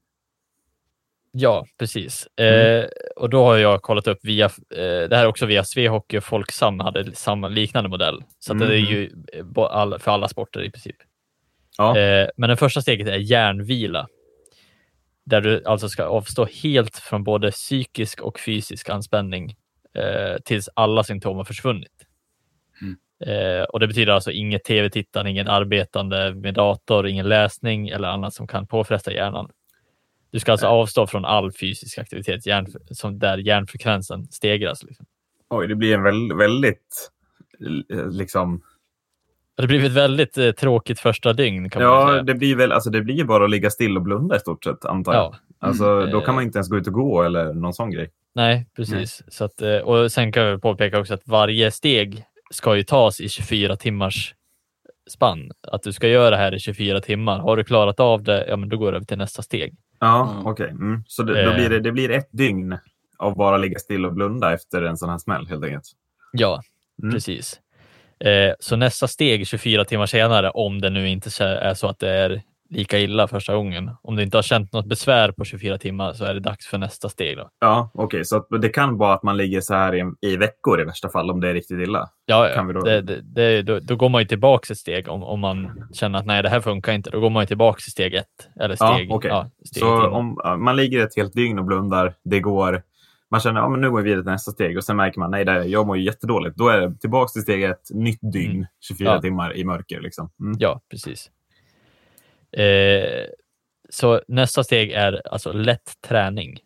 Ja, precis. Mm. Eh, och då har jag kollat upp via, eh, det här är också via Svehockey och Folksam hade samma liknande modell. Så mm. det är ju eh, för alla sporter i princip. Ja. Eh, men det första steget är hjärnvila. Där du alltså ska avstå helt från både psykisk och fysisk anspänning eh, tills alla symptom har försvunnit. Mm. Eh, och Det betyder alltså inget tv-tittande, ingen arbetande med dator, ingen läsning eller annat som kan påfresta hjärnan. Du ska alltså avstå från all fysisk aktivitet hjärn, som där hjärnfrekvensen stegras. Liksom. Oj, det blir en väldigt, väldigt liksom... Det blir ett väldigt eh, tråkigt första dygn. Ja, det blir väl alltså, det blir bara att ligga still och blunda i stort sett, antar jag. Ja. Alltså, mm. Då kan man inte ens gå ut och gå eller någon sån grej. Nej, precis. Nej. Så att, eh, och sen kan vi påpeka också att varje steg ska ju tas i 24 timmars spann. Att du ska göra det här i 24 timmar. Har du klarat av det, ja men då går du över till nästa steg. Ja, mm. okej. Okay. Mm. Så det, då blir det, det blir ett dygn av bara ligga still och blunda efter en sån här smäll helt enkelt? Ja, mm. precis. Eh, så nästa steg 24 timmar senare, om det nu inte är så att det är lika illa första gången. Om du inte har känt något besvär på 24 timmar så är det dags för nästa steg. Då. Ja, okej. Okay. Så det kan vara att man ligger så här i, i veckor i värsta fall om det är riktigt illa? Ja, ja. Då... Det, det, det, då, då, går man ju tillbaka ett steg om, om man känner att nej, det här funkar inte. Då går man ju tillbaka till steg ett. Eller steg, ja, okay. ja, steg så om man ligger ett helt dygn och blundar, det går man känner att ja, nu går vi vidare till nästa steg och sen märker man nej, det, jag mår ju jättedåligt. Då är det tillbaka till steg ett, nytt dygn, mm. 24 ja. timmar i mörker. Liksom. Mm. Ja, precis. Eh, så nästa steg är alltså lätt träning.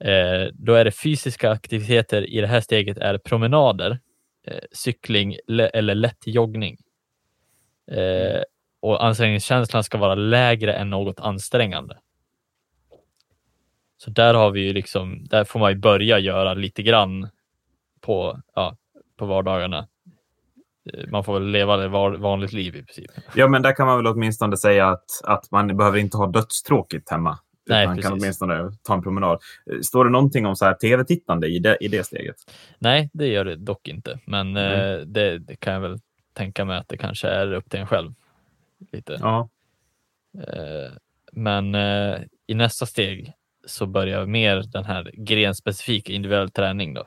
Eh, då är det fysiska aktiviteter i det här steget är promenader, eh, cykling eller lätt joggning. Eh, och ansträngningskänslan ska vara lägre än något ansträngande. Så där har vi ju liksom, där får man ju börja göra lite grann på, ja, på vardagarna. Eh, man får väl leva ett vanligt liv i princip. Ja, men där kan man väl åtminstone säga att, att man behöver inte ha dödstråkigt hemma. Nej, man kan åtminstone ta en promenad. Eh, står det någonting om så här tv-tittande i det, i det steget? Nej, det gör det dock inte. Men mm. eh, det, det, kan jag väl tänka mig att det kanske är upp till en själv. Lite. Ja. Eh, men eh, i nästa steg så börjar mer den här grenspecifika individuell träning. Då.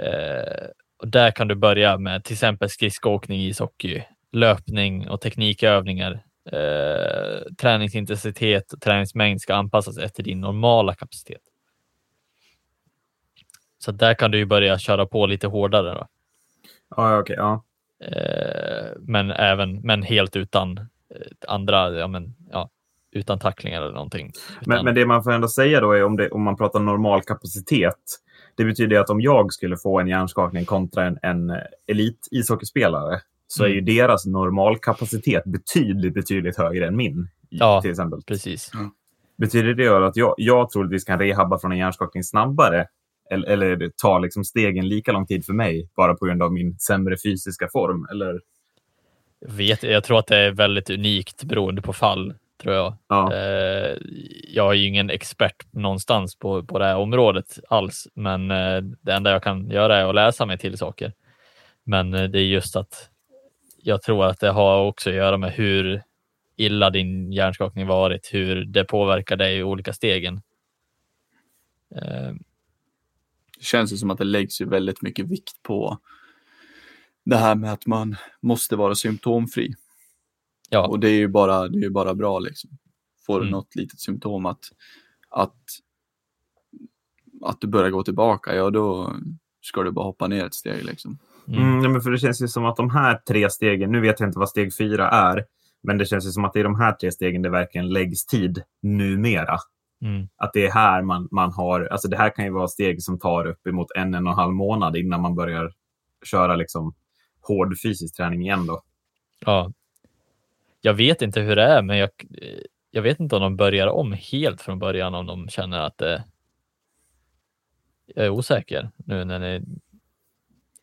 Eh, och där kan du börja med till exempel skridskoåkning, ishockey, löpning och teknikövningar. Eh, träningsintensitet och träningsmängd ska anpassas efter din normala kapacitet. Så där kan du ju börja köra på lite hårdare. Då. Ja, okay, ja. Eh, men även, men helt utan eh, andra, ja, men, ja, utan tacklingar eller någonting. Utan... Men, men, det man får ändå säga då är om, det, om man pratar normal kapacitet. Det betyder att om jag skulle få en hjärnskakning kontra en, en elit ishockeyspelare så mm. är ju mm. deras normalkapacitet betydligt, betydligt högre än min. Ja, till exempel. precis. Mm. Betyder det att jag, jag troligtvis kan rehabba från en hjärnskakning snabbare eller, eller tar liksom stegen lika lång tid för mig bara på grund av min sämre fysiska form? Eller? Jag, vet, jag tror att det är väldigt unikt beroende på fall tror jag. Ja. Eh, jag är ju ingen expert någonstans på, på det här området alls, men eh, det enda jag kan göra är att läsa mig till saker. Men eh, det är just att jag tror att det har också att göra med hur illa din hjärnskakning varit, hur det påverkar dig i olika stegen. Det känns ju som att det läggs ju väldigt mycket vikt på det här med att man måste vara symptomfri. Ja. Och det är ju bara, det är bara bra liksom. Får du mm. något litet symptom att, att, att du börjar gå tillbaka, ja då ska du bara hoppa ner ett steg liksom. Mm. Mm, men för det känns ju som att de här tre stegen, nu vet jag inte vad steg fyra är, men det känns ju som att det är de här tre stegen det verkligen läggs tid numera. Mm. Att det är här man, man har, alltså det här kan ju vara steg som tar uppemot en, en och en halv månad innan man börjar köra liksom hård fysisk träning igen då. Ja, jag vet inte hur det är, men jag, jag vet inte om de börjar om helt från början om de känner att det, jag är osäker nu när ni,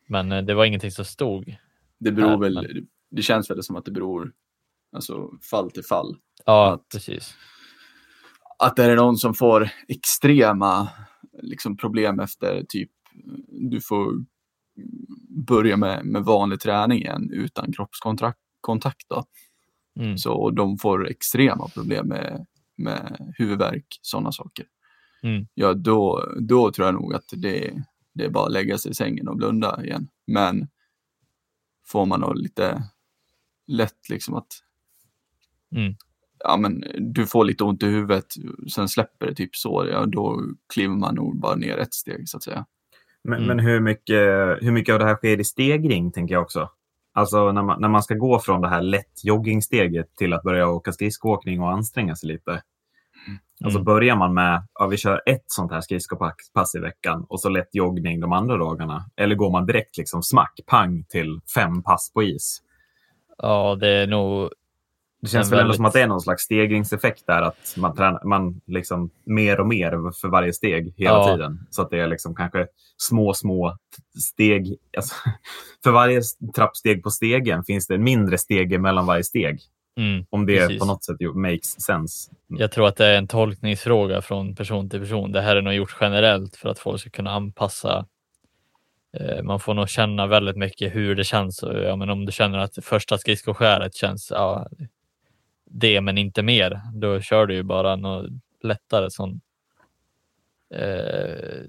men eh, det var ingenting som stod. Det beror här, väl, men... det känns väl som att det beror alltså fall till fall. Ja, att, precis. Att det är någon som får extrema liksom, problem efter typ du får börja med, med vanlig träning igen utan kroppskontakt. Då. Mm. Så de får extrema problem med, med huvudvärk, sådana saker. Mm. Ja, då, då tror jag nog att det, det är bara att lägga sig i sängen och blunda igen. Men får man nog lite lätt liksom att Mm. ja, men du får lite ont i huvudet, sen släpper det typ så, ja, då kliver man nog bara ner ett steg så att säga. Men, Mm. men hur, mycket, hur mycket av det här sker i stegring, tänker jag också. Alltså när man, när man ska gå från det här lätt joggingsteget till att börja åka skridskoåkning och anstränga sig lite. Alltså Mm. börjar man med, ja vi kör ett sånt här skridskopass i veckan och så lätt joggning de andra dagarna. Eller går man direkt liksom smack, pang till fem pass på is. Ja, det är nog Det känns väl ändå väldigt- som att det är någon slags stegringseffekt där, att man tränar man liksom mer och mer för varje steg hela Ja. tiden. Så att det är liksom kanske små, små steg. Alltså, för varje trappsteg på stegen finns det en mindre steg mellan varje steg. mm, Om det Precis. på något sätt makes sense. Jag tror att det är en tolkningsfråga från person till person. Det här är nog gjort generellt för att folk ska kunna anpassa. Eh, Man får nog känna väldigt mycket hur det känns. Ja, men om du känner att första skridskoskäret känns ja, det men inte mer, då kör du ju bara något lättare sån eh,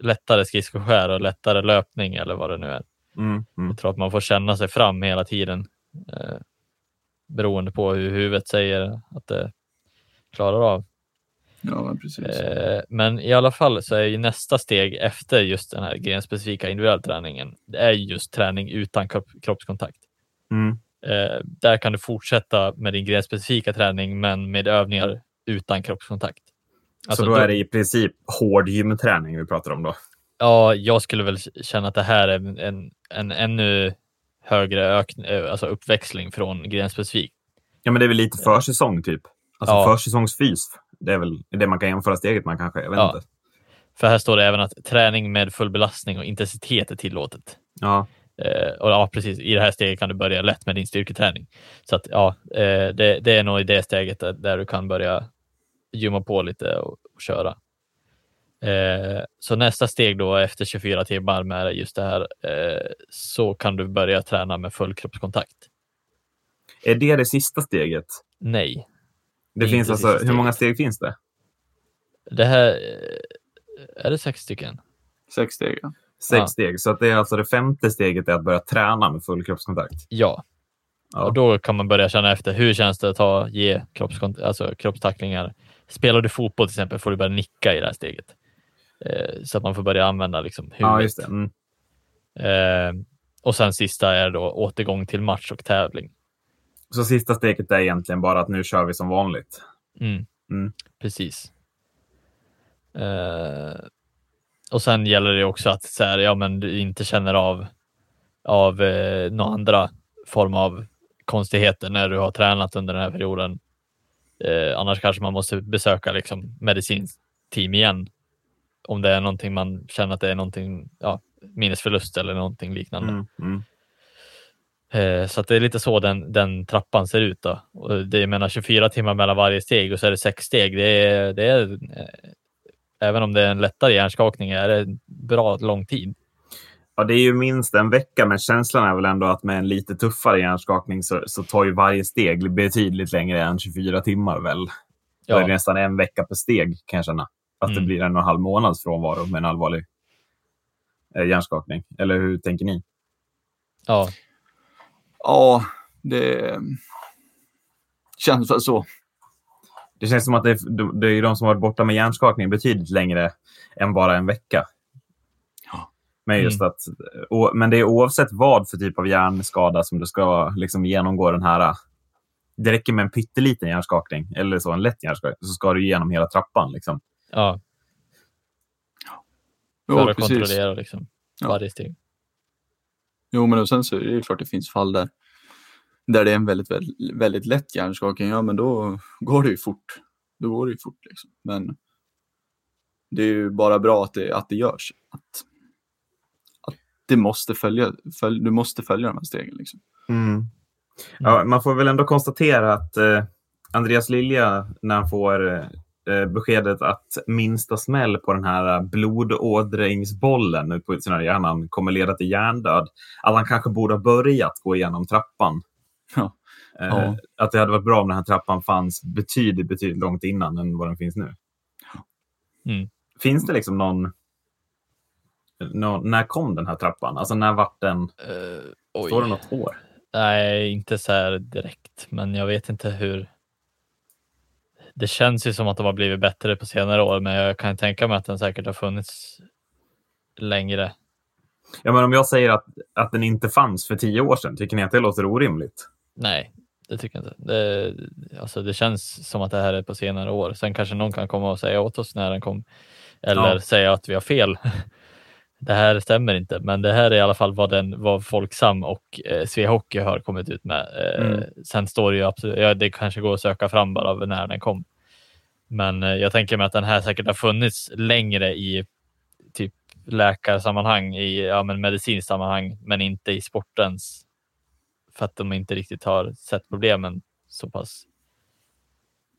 lättare skridskoskär och lättare löpning eller vad det nu är. Mm, mm. Jag tror att man får känna sig fram hela tiden eh, beroende på hur huvudet säger att det klarar av. Ja, men precis. Eh, men i alla fall så är ju nästa steg efter just den här grenspecifika individuell träningen, det är just träning utan kropp, kroppskontakt. Mm. Eh, där kan du fortsätta med din grenspecifika träning, men med övningar utan kroppskontakt. Alltså, så då är det i princip hård gymträning vi pratar om då? Ja, jag skulle väl känna att det här är en, en, en ännu högre ökning, alltså uppväxling från grenspecifik. Ja, men det är väl lite försäsong typ? Alltså Ja. försäsongsfys. Det är väl det man kan jämföra steget med kanske. Jag vet Ja. inte. För här står det även att träning med full belastning och intensitet är tillåtet. Ja. Eh, och ja, precis. I det här steget kan du börja lätt med din styrketräning. Så att ja, eh, det, det är nog i det steget där, där du kan börja gymma på lite och, och köra. Eh, så nästa steg då efter 24 timmar med just det här eh, så kan du börja träna med full kroppskontakt. Är det det sista steget? Nej, Det Det finns alltså, hur många steg finns det? det här eh, är det sex stycken. Sex steg, ja. Sex Ja. steg. Så att det är alltså det femte steget är att börja träna med full kroppskontakt. Ja, Ja. och då kan man börja känna efter. Hur känns det att ta, ge kroppskont- alltså kroppstacklingar? Spelar du fotboll till exempel får du börja nicka i det här steget. Eh, så att man får börja använda liksom huvudet. Ja, just det. Mm. Eh, och sen sista är då återgång till match och tävling. Så sista steget är egentligen bara att nu kör vi som vanligt. Mm. Mm. Precis. Eh, och sen gäller det också att så här, ja, men du inte känner av, av eh, några andra form av konstigheter när du har tränat under den här perioden. Eh, annars kanske man måste besöka liksom, medicinskt team igen. Om det är någonting man känner att det är någonting, ja, minnesförlust eller någonting liknande. Mm. Mm. Eh, Så att det är lite så den, den trappan ser ut. Då. Och det, jag menar 24 timmar mellan varje steg och så är det sex steg. Det är, det är, eh, även om det är en lättare hjärnskakning är det en bra lång tid. Ja, det är ju minst en vecka, men känslan är väl ändå att med en lite tuffare hjärnskakning så, så tar ju varje steg betydligt längre än 24 timmar väl. Är det Ja, nästan en vecka per steg kan jag känna. Att det Mm. blir en och en halv månads frånvaro med en allvarlig eh, hjärnskakning. Eller hur tänker ni? ja, Ja, det känns väl så. Det känns som att det är, det är de som har varit borta med hjärnskakning betydligt längre än bara en vecka. Ja. Men, just att, och, men det är oavsett vad för typ av hjärnskada som du ska liksom genomgå den här... Det räcker med en pytteliten hjärnskakning, eller så en lätt hjärnskakning, så ska du igenom hela trappan. Liksom. ja, Jo, för att precis. kontrollera liksom, Ja. varje steg. Jo, men och sen så är det klart det finns fall där, där det är en väldigt, väldigt, väldigt lätt hjärnskakning. Ja, men då går det ju fort. Då går det ju fort liksom. Men det är ju bara bra att det, att det görs. Att, att det måste följa, följ, du måste följa de här stegen liksom. Mm. Ja, man får väl ändå konstatera att eh, Andreas Lilja, när han får eh, eh beskedet att minsta smäll på den här blodådringsbollen på utsidan av hjärnan kommer leda till hjärndöd, att han kanske borde ha börjat gå igenom trappan. Ja. Eh, Ja. Att det hade varit bra om den här trappan fanns betydligt, betydligt långt innan än vad den finns nu. Mm. Finns det liksom någon, någon... När kom den här trappan? Alltså när vart den... Oj. Står det något år? Nej, inte så här direkt, men jag vet inte hur. det känns ju som att de har blivit bättre på senare år, men jag kan tänka mig att den säkert har funnits längre. Ja, men om jag säger att, att den inte fanns för tio år sedan, tycker ni att det låter orimligt? Nej, det tycker jag inte. Det, alltså det känns som att det här är på senare år. Sen kanske någon kan komma och säga åt oss när den kom. Eller ja. säga att vi har fel. det här stämmer inte, men det här är i alla fall vad, den, vad Folksam och eh, Svea Hockey har kommit ut med. Eh, mm. Sen står det ju absolut, ja, det kanske går att söka fram bara när den kom. Men eh, jag tänker mig att den här säkert har funnits längre i typ läkarsammanhang, i ja, men medicinskt sammanhang, men inte i sportens för att de inte riktigt har sett problemen så pass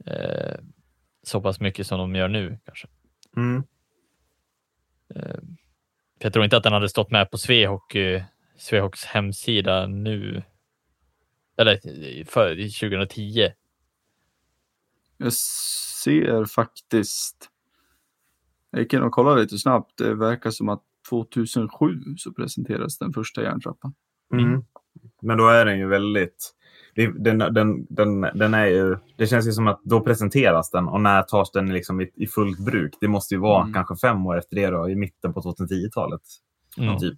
eh, så pass mycket som de gör nu kanske. Mm. Eh, jag tror inte att den hade stått med på Svehockey, Svehocks hemsida nu. Eller för 2010. Jag ser faktiskt. Jag gick in och kollade lite snabbt. Det verkar som att 2007 så presenterades den första järntrappan. Mm. Men då är den ju väldigt... Den, den, den, den är ju, det känns ju som att då presenteras den och när tas den liksom i, i fullt bruk? Det måste ju vara mm. kanske fem år efter det då, i mitten på 2010-talet. Mm. Typ.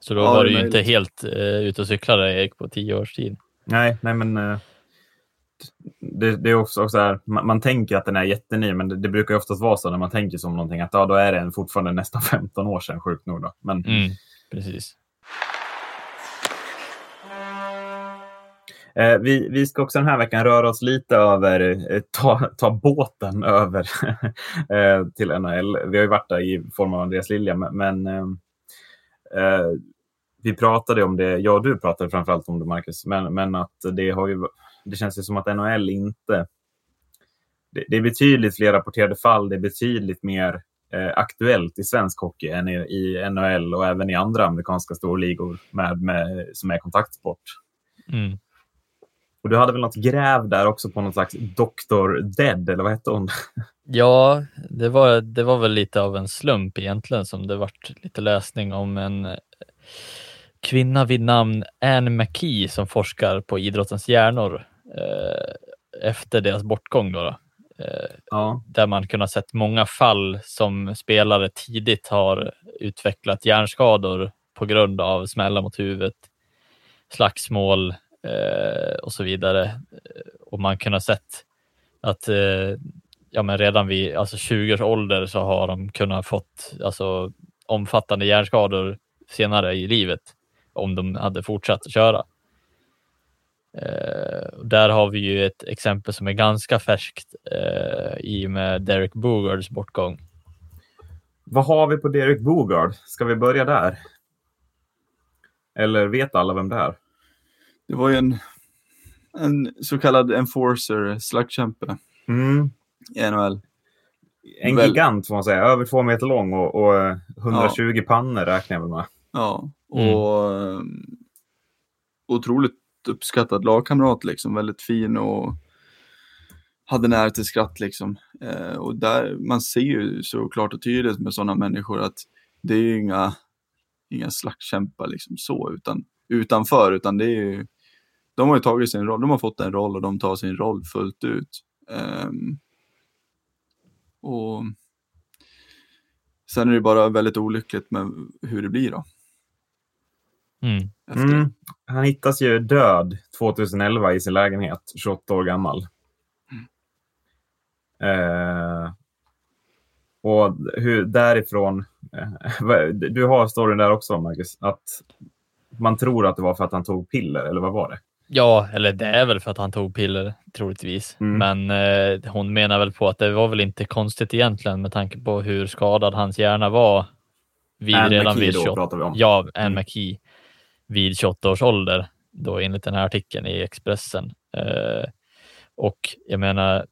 Så då ja, var du ju inte helt uh, ute och cyklade Erik på tio års tid. Nej, nej men uh, det, det, är också så här, man, man, tänker att den är jätteny, men det, det brukar ju oftast vara så när man tänker som någonting att ja, då är den fortfarande nästan 15 år sedan, sjukt nog. Då. Men, mm, precis. Eh, vi, vi ska också den här veckan röra oss lite över, eh, ta, ta båten över eh, till NHL. Vi har ju varit där i form av Andreas Lilja, men eh, eh, vi pratade om det, jag och du pratade framförallt om det Marcus, men, men att det har ju, det känns ju som att NHL inte, det, det är betydligt fler rapporterade fall, det är betydligt mer eh, aktuellt i svensk hockey än i, i NHL och även i andra amerikanska storligor med, med, som är kontaktsport. Mm. Och du hade väl något gräv där också på något slags Dr. Dead, eller vad hette hon? Ja, det var, det var väl lite av en slump egentligen som det vart lite läsning om en eh, kvinna vid namn Anne McKee som forskar på idrottens hjärnor eh, efter deras bortgång. Då, då. Eh, ja. Där man kunnat sett många fall som spelare tidigt har utvecklat hjärnskador på grund av smällar mot huvudet, slagsmål, Eh, och så vidare. Eh, och man kunde ha sett att eh, ja, men redan vid alltså 20 års ålder så har de kunnat fått alltså, omfattande hjärnskador senare i livet om de hade fortsatt att köra. Eh, där har vi ju ett exempel som är ganska färskt eh, i och med Derek Bogards bortgång. Vad har vi på Derek Bogard? Ska vi börja där? Eller vet alla vem det är? Det var ju en, en så kallad enforcer, slagskämpe mm. i NHL. En väl... gigant får man säga, över två meter lång och, och 120 ja. pannor räknar jag väl med. Ja, och mm. otroligt uppskattad lagkamrat liksom, väldigt fin och hade nära till skratt liksom. Eh, och där, man ser ju så klart och tydligt med sådana människor att det är ju inga, inga slagskämpar liksom så, utan utanför, utan det är ju de har ju tagit sin roll, de har fått en roll och de tar sin roll fullt ut. Um, och Sen är det bara väldigt olyckligt med hur det blir då. Mm. Mm. Han hittas ju död 2011 i sin lägenhet, 28 år gammal. Mm. Eh, och hur, därifrån, eh, du har storyn där också Marcus, att man tror att det var för att han tog piller, eller vad var det? Ja, eller det är väl för att han tog piller troligtvis. Mm. Men eh, hon menar väl på att det var väl inte konstigt egentligen med tanke på hur skadad hans hjärna var. Vid, Anne redan McKee vid 28, då pratar vi om. Ja, Anne mm. McKee vid 28 års ålder, då enligt den här artikeln i Expressen. Eh, och jag menar,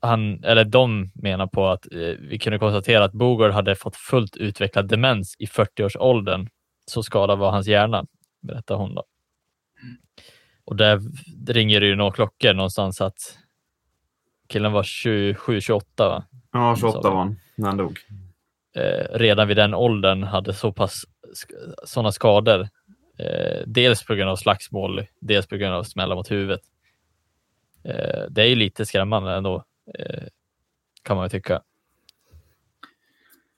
han, eller de menar på att eh, vi kunde konstatera att Bogard hade fått fullt utvecklad demens i 40-årsåldern. Så skadad var hans hjärna, berättar hon. Då. Och där ringer det ju några klockor någonstans att killen var 27-28 va? Ja, 28 var han när han dog. Eh, redan vid den åldern hade så pass sådana skador. Eh, dels på grund av slagsmål, dels på grund av smällar mot huvudet. eh, det är ju lite skrämmande ändå, eh, kan man ju tycka.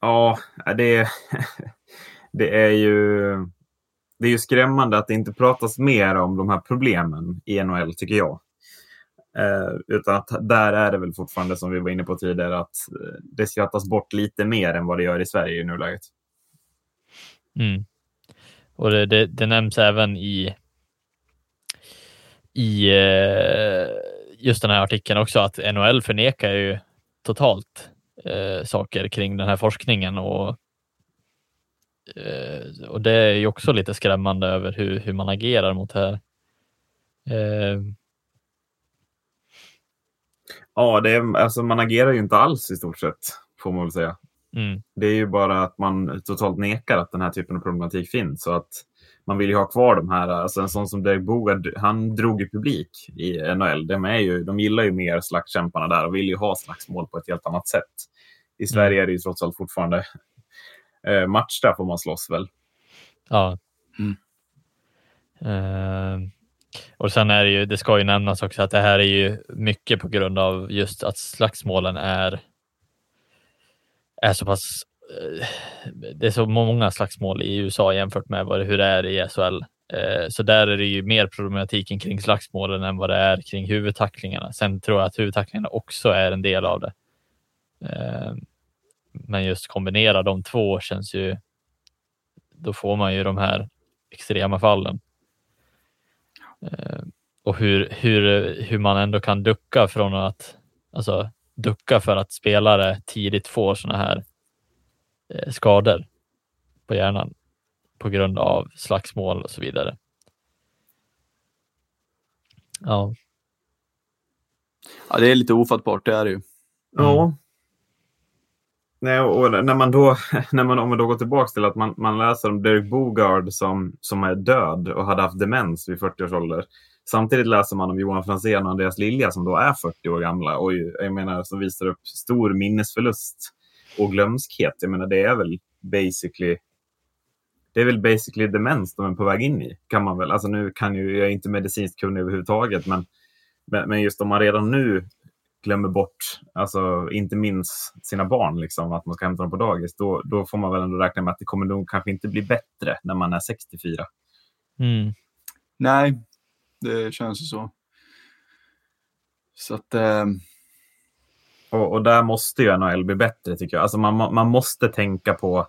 Ja, det, det är ju det är ju skrämmande att det inte pratas mer om de här problemen i NHL, tycker jag. Eh, utan att där är det väl fortfarande, som vi var inne på tidigare, att eh, det skrattas bort lite mer än vad det gör i Sverige i nuläget. Mm. Och det, det, det, nämns även i, i eh, just den här artikeln också att NHL förnekar ju totalt eh, saker kring den här forskningen och, eh, och det är ju också lite skrämmande över hur, hur man agerar mot det här. Eh, Ja, det är, alltså man agerar ju inte alls i stort sett, får man väl säga. Mm. Det är ju bara att man totalt nekar att den här typen av problematik finns. Så att man vill ju ha kvar de här, alltså en sån som Derek Bogard, han drog ju publik i NHL. De, är ju, de gillar ju mer slagskämparna där och vill ju ha slagsmål på ett helt annat sätt. I Sverige mm. är det ju trots allt fortfarande eh, matchstraff om man slåss väl. Ja. Mm. Uh, och sen är det ju, det ska ju nämnas också att det här är ju mycket på grund av just att slagsmålen är, är så pass eh, det är så många slagsmål i USA jämfört med vad, hur det är i SHL. Eh, så där är det ju mer problematiken kring slagsmålen än vad det är kring huvudtacklingarna. Sen tror jag att huvudtacklingarna också är en del av det. Men just kombinera de två känns ju, då får man ju de här extrema fallen. Eh, och hur, hur, hur man ändå kan ducka från att alltså, ducka för att spelare tidigt får sådana här eh, skador på hjärnan på grund av slagsmål och så vidare. Ja. Ja, det är lite ofattbart, det är det ju. Ja. Nej, och när man då, när man, om man då går tillbaka till att man, man läser om Derek Bogard som, som är död och hade haft demens vid 40 års ålder. Samtidigt läser man om Johan Franzén och Andreas Lilja som då är 40 år gamla och jag menar, som visar upp stor minnesförlust och glömskhet. Jag menar, det är väl basically det är väl basically demens de är på väg in i. Kan man väl. Alltså nu kan ju, jag är inte medicinskt kunnig överhuvudtaget, men, men just om man redan nu glömmer bort, alltså inte minns sina barn, liksom, att man ska hämta dem på dagis, då, då får man väl ändå räkna med att det kommer nog kanske inte bli bättre när man är 64. Mm. Nej, det känns ju så. Så att... Eh... Och, och, där måste ju NHL bli bättre, tycker jag. Alltså man, man måste tänka på,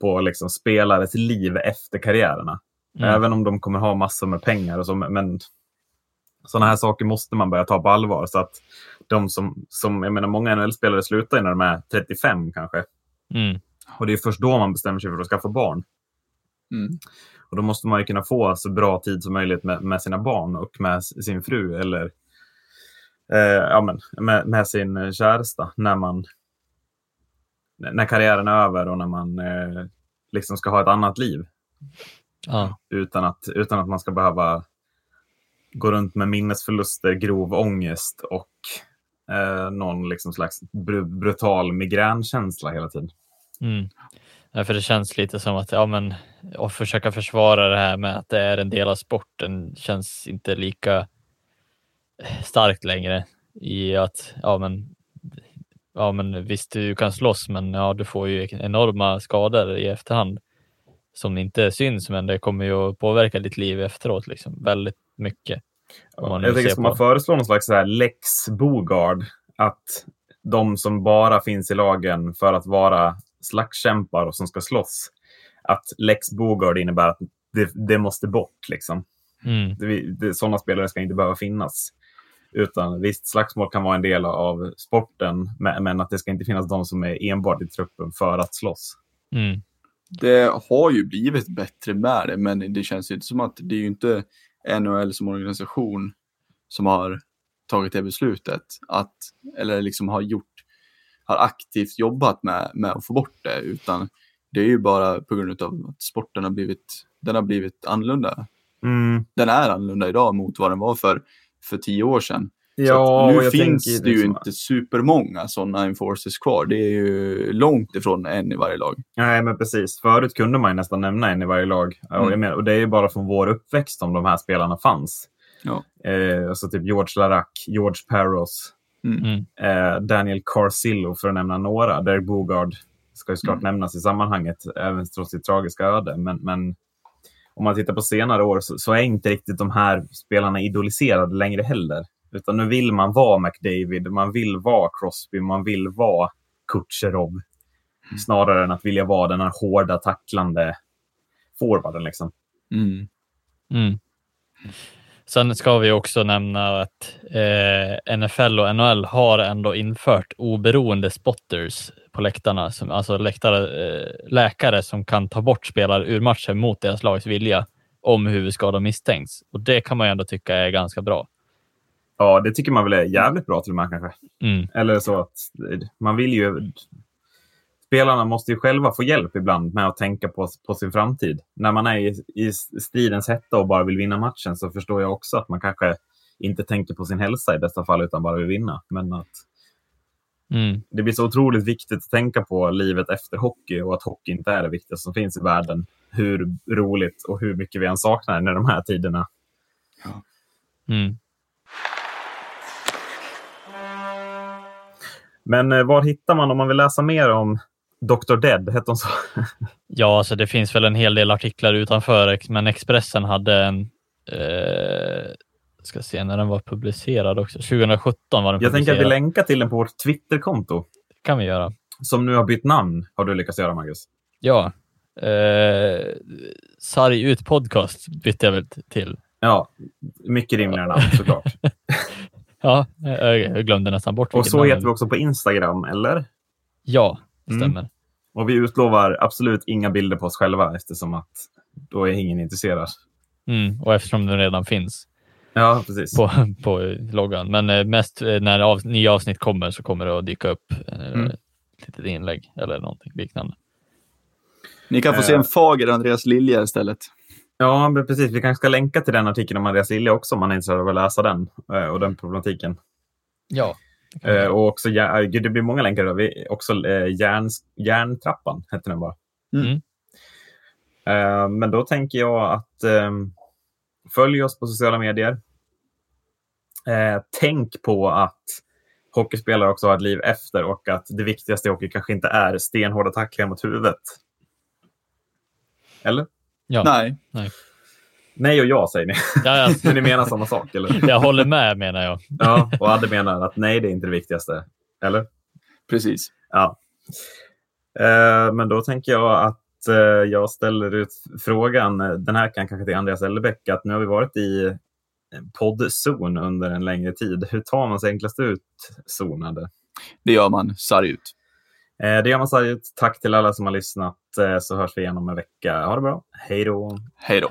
på liksom spelares liv efter karriärerna. Mm. Även om de kommer ha massor med pengar och så, men sådana här saker måste man börja ta på allvar. Så att de som, som jag menar, många NHL-spelare slutar när de är 35 kanske. Mm. Och det är först då man bestämmer sig för att skaffa barn. Mm. Och då måste man ju kunna få så bra tid som möjligt med, med sina barn och med sin fru eller eh, ja, men, med, med, sin käresta när man när karriären är över och när man eh, liksom ska ha ett annat liv. Ja. Utan, att, utan att man ska behöva gå runt med minnesförluster, grov ångest och eh, någon liksom slags br brutal migränkänsla hela tiden. Mm. Ja, för det känns lite som att ja, men, att försöka försvara det här med att det är en del av sporten känns inte lika starkt längre i att ja, men, ja, men visst, du kan slåss, men ja, du får ju enorma skador i efterhand som inte syns, men det kommer ju att påverka ditt liv efteråt liksom, väldigt mycket. Ja, jag tänker, ska man föreslå någon slags så här lex Bogard, att de som bara finns i lagen för att vara slagskämpar och som ska slåss, att lex Bogard innebär att det, det måste bort. Liksom. Mm. Det, det, sådana spelare ska inte behöva finnas. Utan visst, slagsmål kan vara en del av sporten, men att det ska inte finnas de som är enbart i truppen för att slåss. Mm. Det har ju blivit bättre med det, men det känns ju inte som att det är ju inte NHL som organisation som har tagit det beslutet att, eller liksom har gjort, har aktivt jobbat med, med att få bort det, utan det är ju bara på grund av att sporten har blivit, den har blivit annorlunda. Mm. Den är annorlunda idag mot vad den var för, för tio år sedan. Ja, nu finns det ju liksom... inte supermånga sådana enforcers kvar. Det är ju långt ifrån en i varje lag. Nej, men precis. Förut kunde man nästan nämna en i varje lag. Mm. Och, menar, och, det är ju bara från vår uppväxt som de här spelarna fanns. Ja. Eh, alltså typ George Larac, George Parros, Mm. Mm. eh, Daniel Carcillo för att nämna några. Derek Bogard ska ju såklart Mm. nämnas i sammanhanget, även trots sitt tragiska öde. Men, men om man tittar på senare år så, så är inte riktigt de här spelarna idoliserade längre heller. Utan nu vill man vara McDavid, man vill vara Crosby, man vill vara Kutjerov. Snarare än att vilja vara den här hårda, tacklande forwarden. Liksom. Mm. Mm. Sen ska vi också nämna att eh, NFL och NHL har ändå infört oberoende spotters på läktarna, som, alltså läktare, eh, läkare som kan ta bort spelare ur matchen mot deras lags vilja om huvudskada misstänks. Och det kan man ju ändå tycka är ganska bra. Ja, det tycker man väl är jävligt bra till och med kanske. Mm. Eller så att man vill ju... Spelarna måste ju själva få hjälp ibland med att tänka på, på sin framtid. När man är i, i stridens hetta och bara vill vinna matchen så förstår jag också att man kanske inte tänker på sin hälsa i bästa fall utan bara vill vinna. Men att Mm. det blir så otroligt viktigt att tänka på livet efter hockey och att hockey inte är det viktigaste som finns i världen. Hur roligt och hur mycket vi än saknar när de här tiderna. Mm. Men eh, var hittar man om man vill läsa mer om Dr. Dead? Hette hon så? Ja, alltså det finns väl en hel del artiklar utanför, men Expressen hade en eh, ska se när den var publicerad också. 2017 var den Jag tänker att vi länkar till den på vårt Twitterkonto. Det kan vi göra. Som nu har bytt namn, har du lyckats göra, Marcus. Ja. Eh, Sarg ut podcast bytte jag väl till. Ja, mycket rimligare namn såklart. Ja, jag glömde nästan bort Och så namn heter vi också på Instagram, eller? Ja, det Mm. stämmer. Och vi utlovar absolut inga bilder på oss själva eftersom att då är ingen intresserad. Mm. Och eftersom den redan finns Ja, precis. på, på loggan. Men eh, mest eh, när av, nya avsnitt kommer så kommer det att dyka upp eh, Mm. ett litet inlägg eller någonting liknande. Ni kan få se en fager Andreas Lilja istället. Ja, men precis. Vi kanske ska länka till den artikeln om Andreas Lilja också om man är intresserad av att läsa den eh, och den problematiken. Ja. Eh, Och också, ja, eh, gud, det blir många länkar. Då. Vi, också järn, Järntrappan hette den bara. Mm. Eh, men då tänker jag att eh, följ oss på sociala medier. Tänk på att hockeyspelare också har ett liv efter och att det viktigaste i hockey kanske inte är stenhårda tacklingar mot huvudet. Eller? Ja. Nej, Nej och ja säger ni. Ja, ja. Men ni menar samma sak, eller? Jag håller med menar jag. Ja, och Adde menar att nej, det är inte det viktigaste. Eller? precis. Ja. Eh, men då tänker jag att eh, jag ställer ut frågan. Den här kan kanske till Andreas Ellerbäck. Att nu har vi varit i poddzon under en längre tid. Hur tar man sig enklast ut zonade? Det gör man sarg ut. Eh, det gör man ut. Tack till alla som har lyssnat. Eh, så hörs vi igen om en vecka. Ha det bra. Hej då. Hej då.